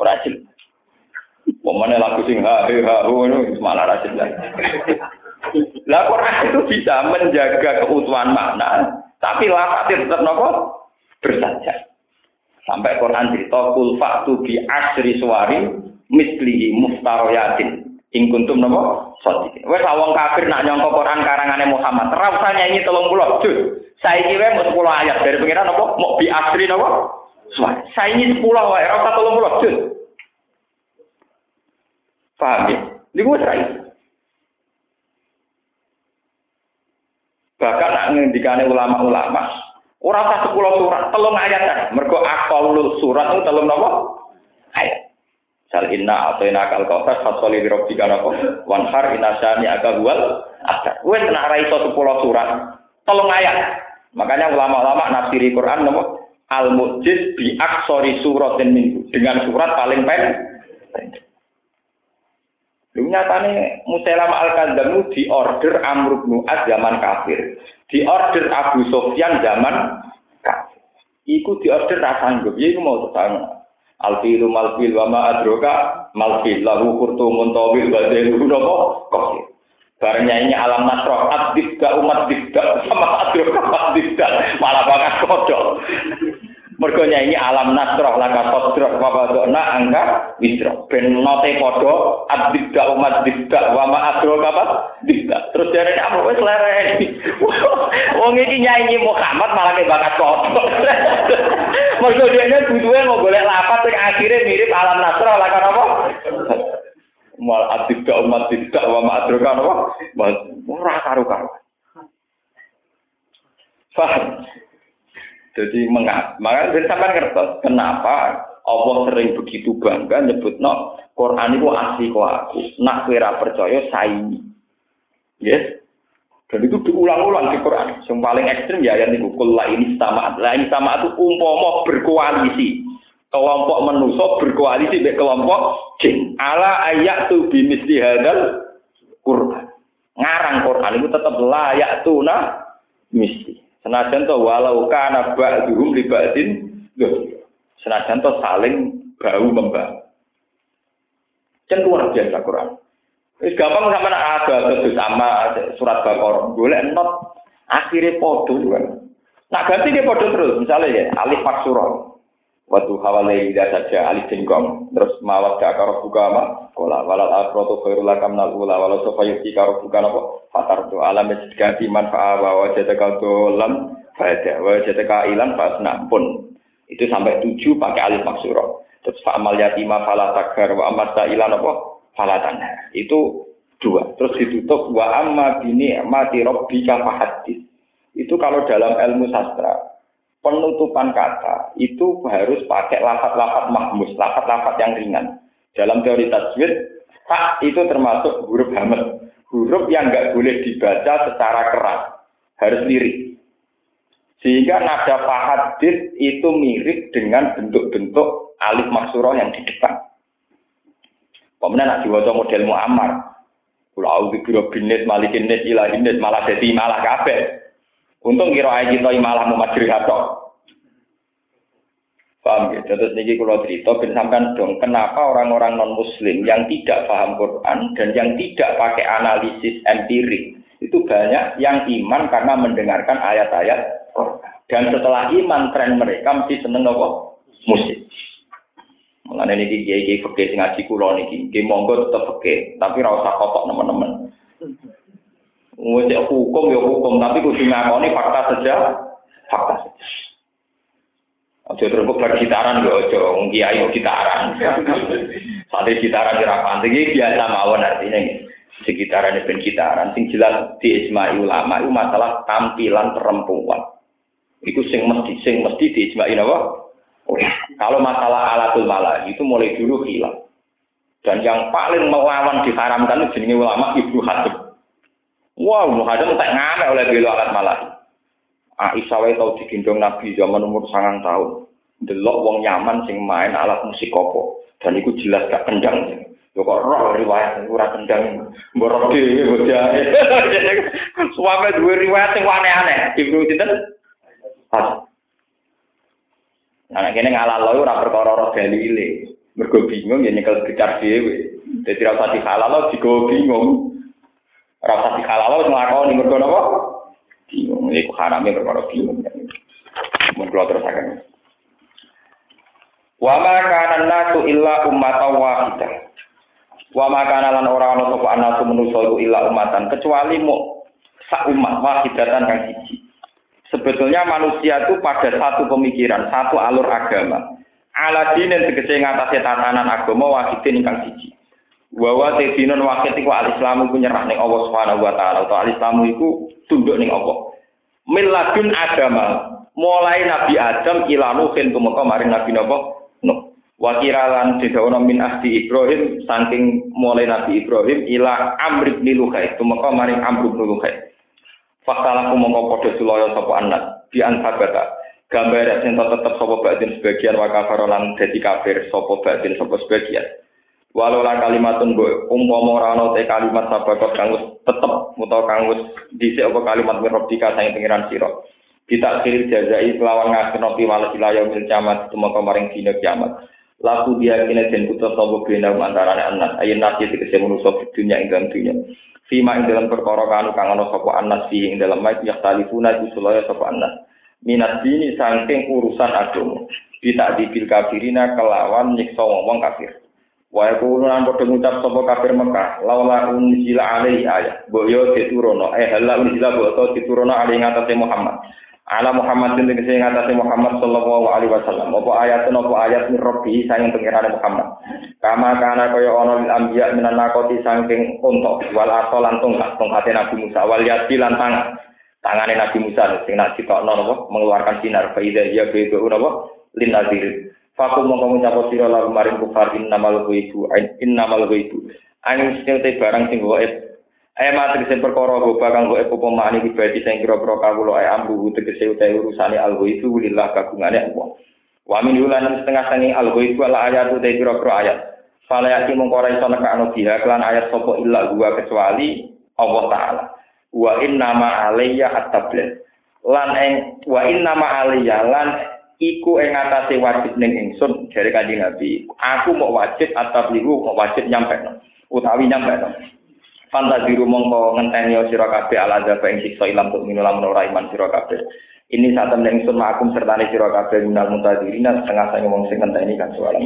Ora jelas. Pemane lagu sing ha he ha hu itu malah ra jelas. Lah Quran itu bisa menjaga keutuhan makna, tapi lafaznya tetap nopo bersaja. Sampai Quran cerita kul faktu bi asri suwari mislihi muftaroyatin ing kuntum napa sadiqin. Wis wong kafir nak nyangka Quran karangane Muhammad. Ora usah nyanyi 30 juz saiki wae mau 10 ayat. Dari pengiran napa mau bi asri napa saiki 10 wae. Ora usah 30 juz paham ya? Niku wis bahkan nak ngendikane ulama-ulama ora usah 10 surat telung ayat. Kan mergo aqallul surat telung napa ayat Sal inna atau inna kal kautar fasoli birobika nako wanhar inasani aga bual ada. Gue tenak raiso sepuluh surat, tolong ayat. Makanya ulama-ulama nafsiri Quran namo al mujiz bi aksori dan minggu dengan surat paling pendek. Lu nyatane Musailam al-Kadzamu di order Amr bin Az zaman kafir. Di order Abu Sofyan zaman kafir. Iku di order rasanggup. Ya iku mau tetangga. Alfilu malfil wa ma adroka malfil lahu kurtu muntawil wa delu nopo kosir. Barangnya ini alam nasroh adibda umat dibda sama adroka adibda malah banget kodok. Mergonya ini alam nasroh laka wa badokna angka wisroh. Ben note adibda umat dibda wa ma adroka apa dibda. Terus dari apa wes lereng. Wong ini nyanyi Muhammad malah ke bakat kodok. Mergo dene butuhe mau golek lapat sing akhire mirip alam nasra lah kan apa? Mal adika umat tidak wa ma'adroka apa? Ora karo-karo. Faham? Jadi mengapa? Maka sampai ngerti kenapa Allah sering begitu bangga nyebut no Quran itu asli kok aku. Nak kira percaya saingi. Yes, dan itu diulang-ulang di Quran. Yang paling ekstrim ya yang itu kulla ini sama. Lah ini sama itu umpomo berkoalisi. Kelompok menuso berkoalisi dengan kelompok jin. Ala ayat tu bimisli hadal Quran. Ngarang Quran itu tetap layak tuna misi. Senajan to walau kana ba'duhum li ba'din Senajan to saling bau membau. Kan luar biasa Quran. Wis gampang sama nak ada terus sama surat bakor. Boleh not akhirnya podo kan. Nah ganti dia podo terus. Misalnya ya alif pak surah. Waktu hawalai tidak saja alif jengkong. Terus mawat ke akar buka ama. Kola walal akrotu khairul lakam nal ula. Walau sofa yuki karo buka nopo. Fatar tu alam ganti manfaat wa jataka dolam. Fada wa jataka ilan fasna pun. Itu sampai tujuh pakai alif maksuro. Terus fa'amal yatima fala tagar wa amat ilan apa? Falatan. Itu dua. Terus ditutup wa amma bini mati rabbika fahadis. Itu kalau dalam ilmu sastra penutupan kata itu harus pakai lafat-lafat mahmus, lafat-lafat yang ringan. Dalam teori tajwid, tak itu termasuk huruf hamad. Huruf yang nggak boleh dibaca secara keras, harus lirik. Sehingga nada fahadis itu mirip dengan bentuk-bentuk alif maksuroh yang di depan. Pemenang nak diwaca model Muammar. Kula auzu birabbinnis malikinnis ilahinnis malah dadi malah kabeh. Untung kira ae kita malah mau majri hatok. Paham ya? Terus niki kalau cerita, ben sampean dong, kenapa orang-orang non-muslim yang tidak paham Quran dan yang tidak pakai analisis empirik, itu banyak yang iman karena mendengarkan ayat-ayat. Dan setelah iman, tren mereka mesti seneng apa? Musik. Mulane niki kiai-kiai fikih sing ngaji kula niki, nggih monggo tetep fikih, tapi ora usah kotok nemen-nemen. Wis hukum ya hukum, tapi kudu ngakoni fakta saja, fakta saja. Ojo terus bergitaran yo ojo wong kiai gitaran. Sate gitaran ora pantes iki biasa mawon artinya sekitaran ben gitaran sing jelas di ijma ulama itu masalah tampilan perempuan. Iku sing mesti sing mesti di ijma apa? Kalau masalah alatul malah itu mulai dulu hilang. Dan yang paling melawan diharamkan itu jenis ulama Ibnu Hazm. Wah, Ibnu Hazm tak ngamek oleh belo alat malah. Aisyah wae tau digendong Nabi zaman umur sangang tahun. Delok wong nyaman sing main alat musik kopo. Dan itu jelas gak kendang. Yo kok roh riwayat ora kendang. Mbok dhewe bocah. Suame duwe riwayat sing aneh-aneh. Ibnu sinten? Nah, kene ngalalo ora perkara roh dalile. Mergo bingung ya nyekel gecar dhewe. Dadi ora usah dihalalo digo bingung. Ora usah dihalalo wis nglakoni mergo napa? Bingung. Iku harame perkara bingung. Mun kula terusaken. Wa ma kana nasu illa ummatan wahidah. Wa makana lan ora ana sapa manusa illa umatan kecuali mu sak umat wahidatan kang siji. Sebetulnya manusia itu pada satu pemikiran, satu alur agama. Ala dinen tegese ngatasi tatanan agama wahidin ingkang siji. Wa te dinun wahid iku al-islamu ku nyerah ning Allah Subhanahu wa taala utawa al-islamu iku tunduk ning Allah. Miladun agama mulai Nabi Adam ila Nuhin tumeka maring Nabi Nabi Nuh. Wakiralan didawono min ahdi Ibrahim saking mulai Nabi Ibrahim ila Amr bin Luhai tumeka maring Amr bin Luhai. Fakta laku mongko padha sulaya sapa anak di ansabata. Gambar sing tetep sapa batin sebagian wa kafaro lan dadi kafir sapa batin sapa sebagian. Walau lah kalimatun go umpama ora ana te kalimat sabakot kang wis tetep utawa kang wis dhisik apa kalimat mirobika sang pengiran sira. Kita kiri jazai kelawan ngasino piwales wilayah mil kiamat tumeka maring dina kiamat. Laku dia kini den putus sapa bena antara anak ayen nasi tegese manusa dunya ing dalam dunya fima ing dalam perkara kanu kang ana sapa anas fi ing dalam mayit ya talifuna iku sulaya sapa minat dini saking urusan agama. Kita dibil kafirina kelawan nyiksa wong kafir. Wa yaqulu lan padha ngucap sapa kafir Mekah laula unzila alaihi ayat. Boyo diturono eh hala unzila boyo diturono alaihi ngatasé Muhammad ala Muhammad sing tegese ngatasi Muhammad sallallahu alaihi wasallam. Apa ayat apa ayat min rabbi sayang pengirane Muhammad? Kama kana kaya ana lil anbiya minan nakoti saking unta wal asal lan tongkat Nabi Musa wal yadi tangan. Nabi Musa sing nak ditokno napa? Mengeluarkan sinar faida ya bebe napa? Lin nazir. Fakum mongko ngucap sira lalu maring kufar innamal ghaibu innamal ghaibu. Angin sing barang sing Ayo matri sing perkara go bakang go epo pemani pribadi sing kira-kira kawula ae ambu tegese utahe urusane algo itu lillah kagungane Allah. Wa min ulan setengah sangi itu ala ayat utahe kira-kira ayat. Fala yati mung ora iso nekakno biha kelan ayat sapa illa gua kecuali Allah taala. Wa inna ma alayya at-tabligh. Lan ing wa inna ma alayya lan iku ing atase wajib ning ingsun dari kanjeng Nabi. Aku mau wajib at-tabligh mau wajib nyampe utawi nyampe Fantasiru mongko ngenteni sira kabeh ala azab ing siksa ilam tuk minula menora iman sira kabeh. Ini saat temen ingsun makum serta sira kabeh minal muntadirina setengah sange wong sing ngenteni kan soal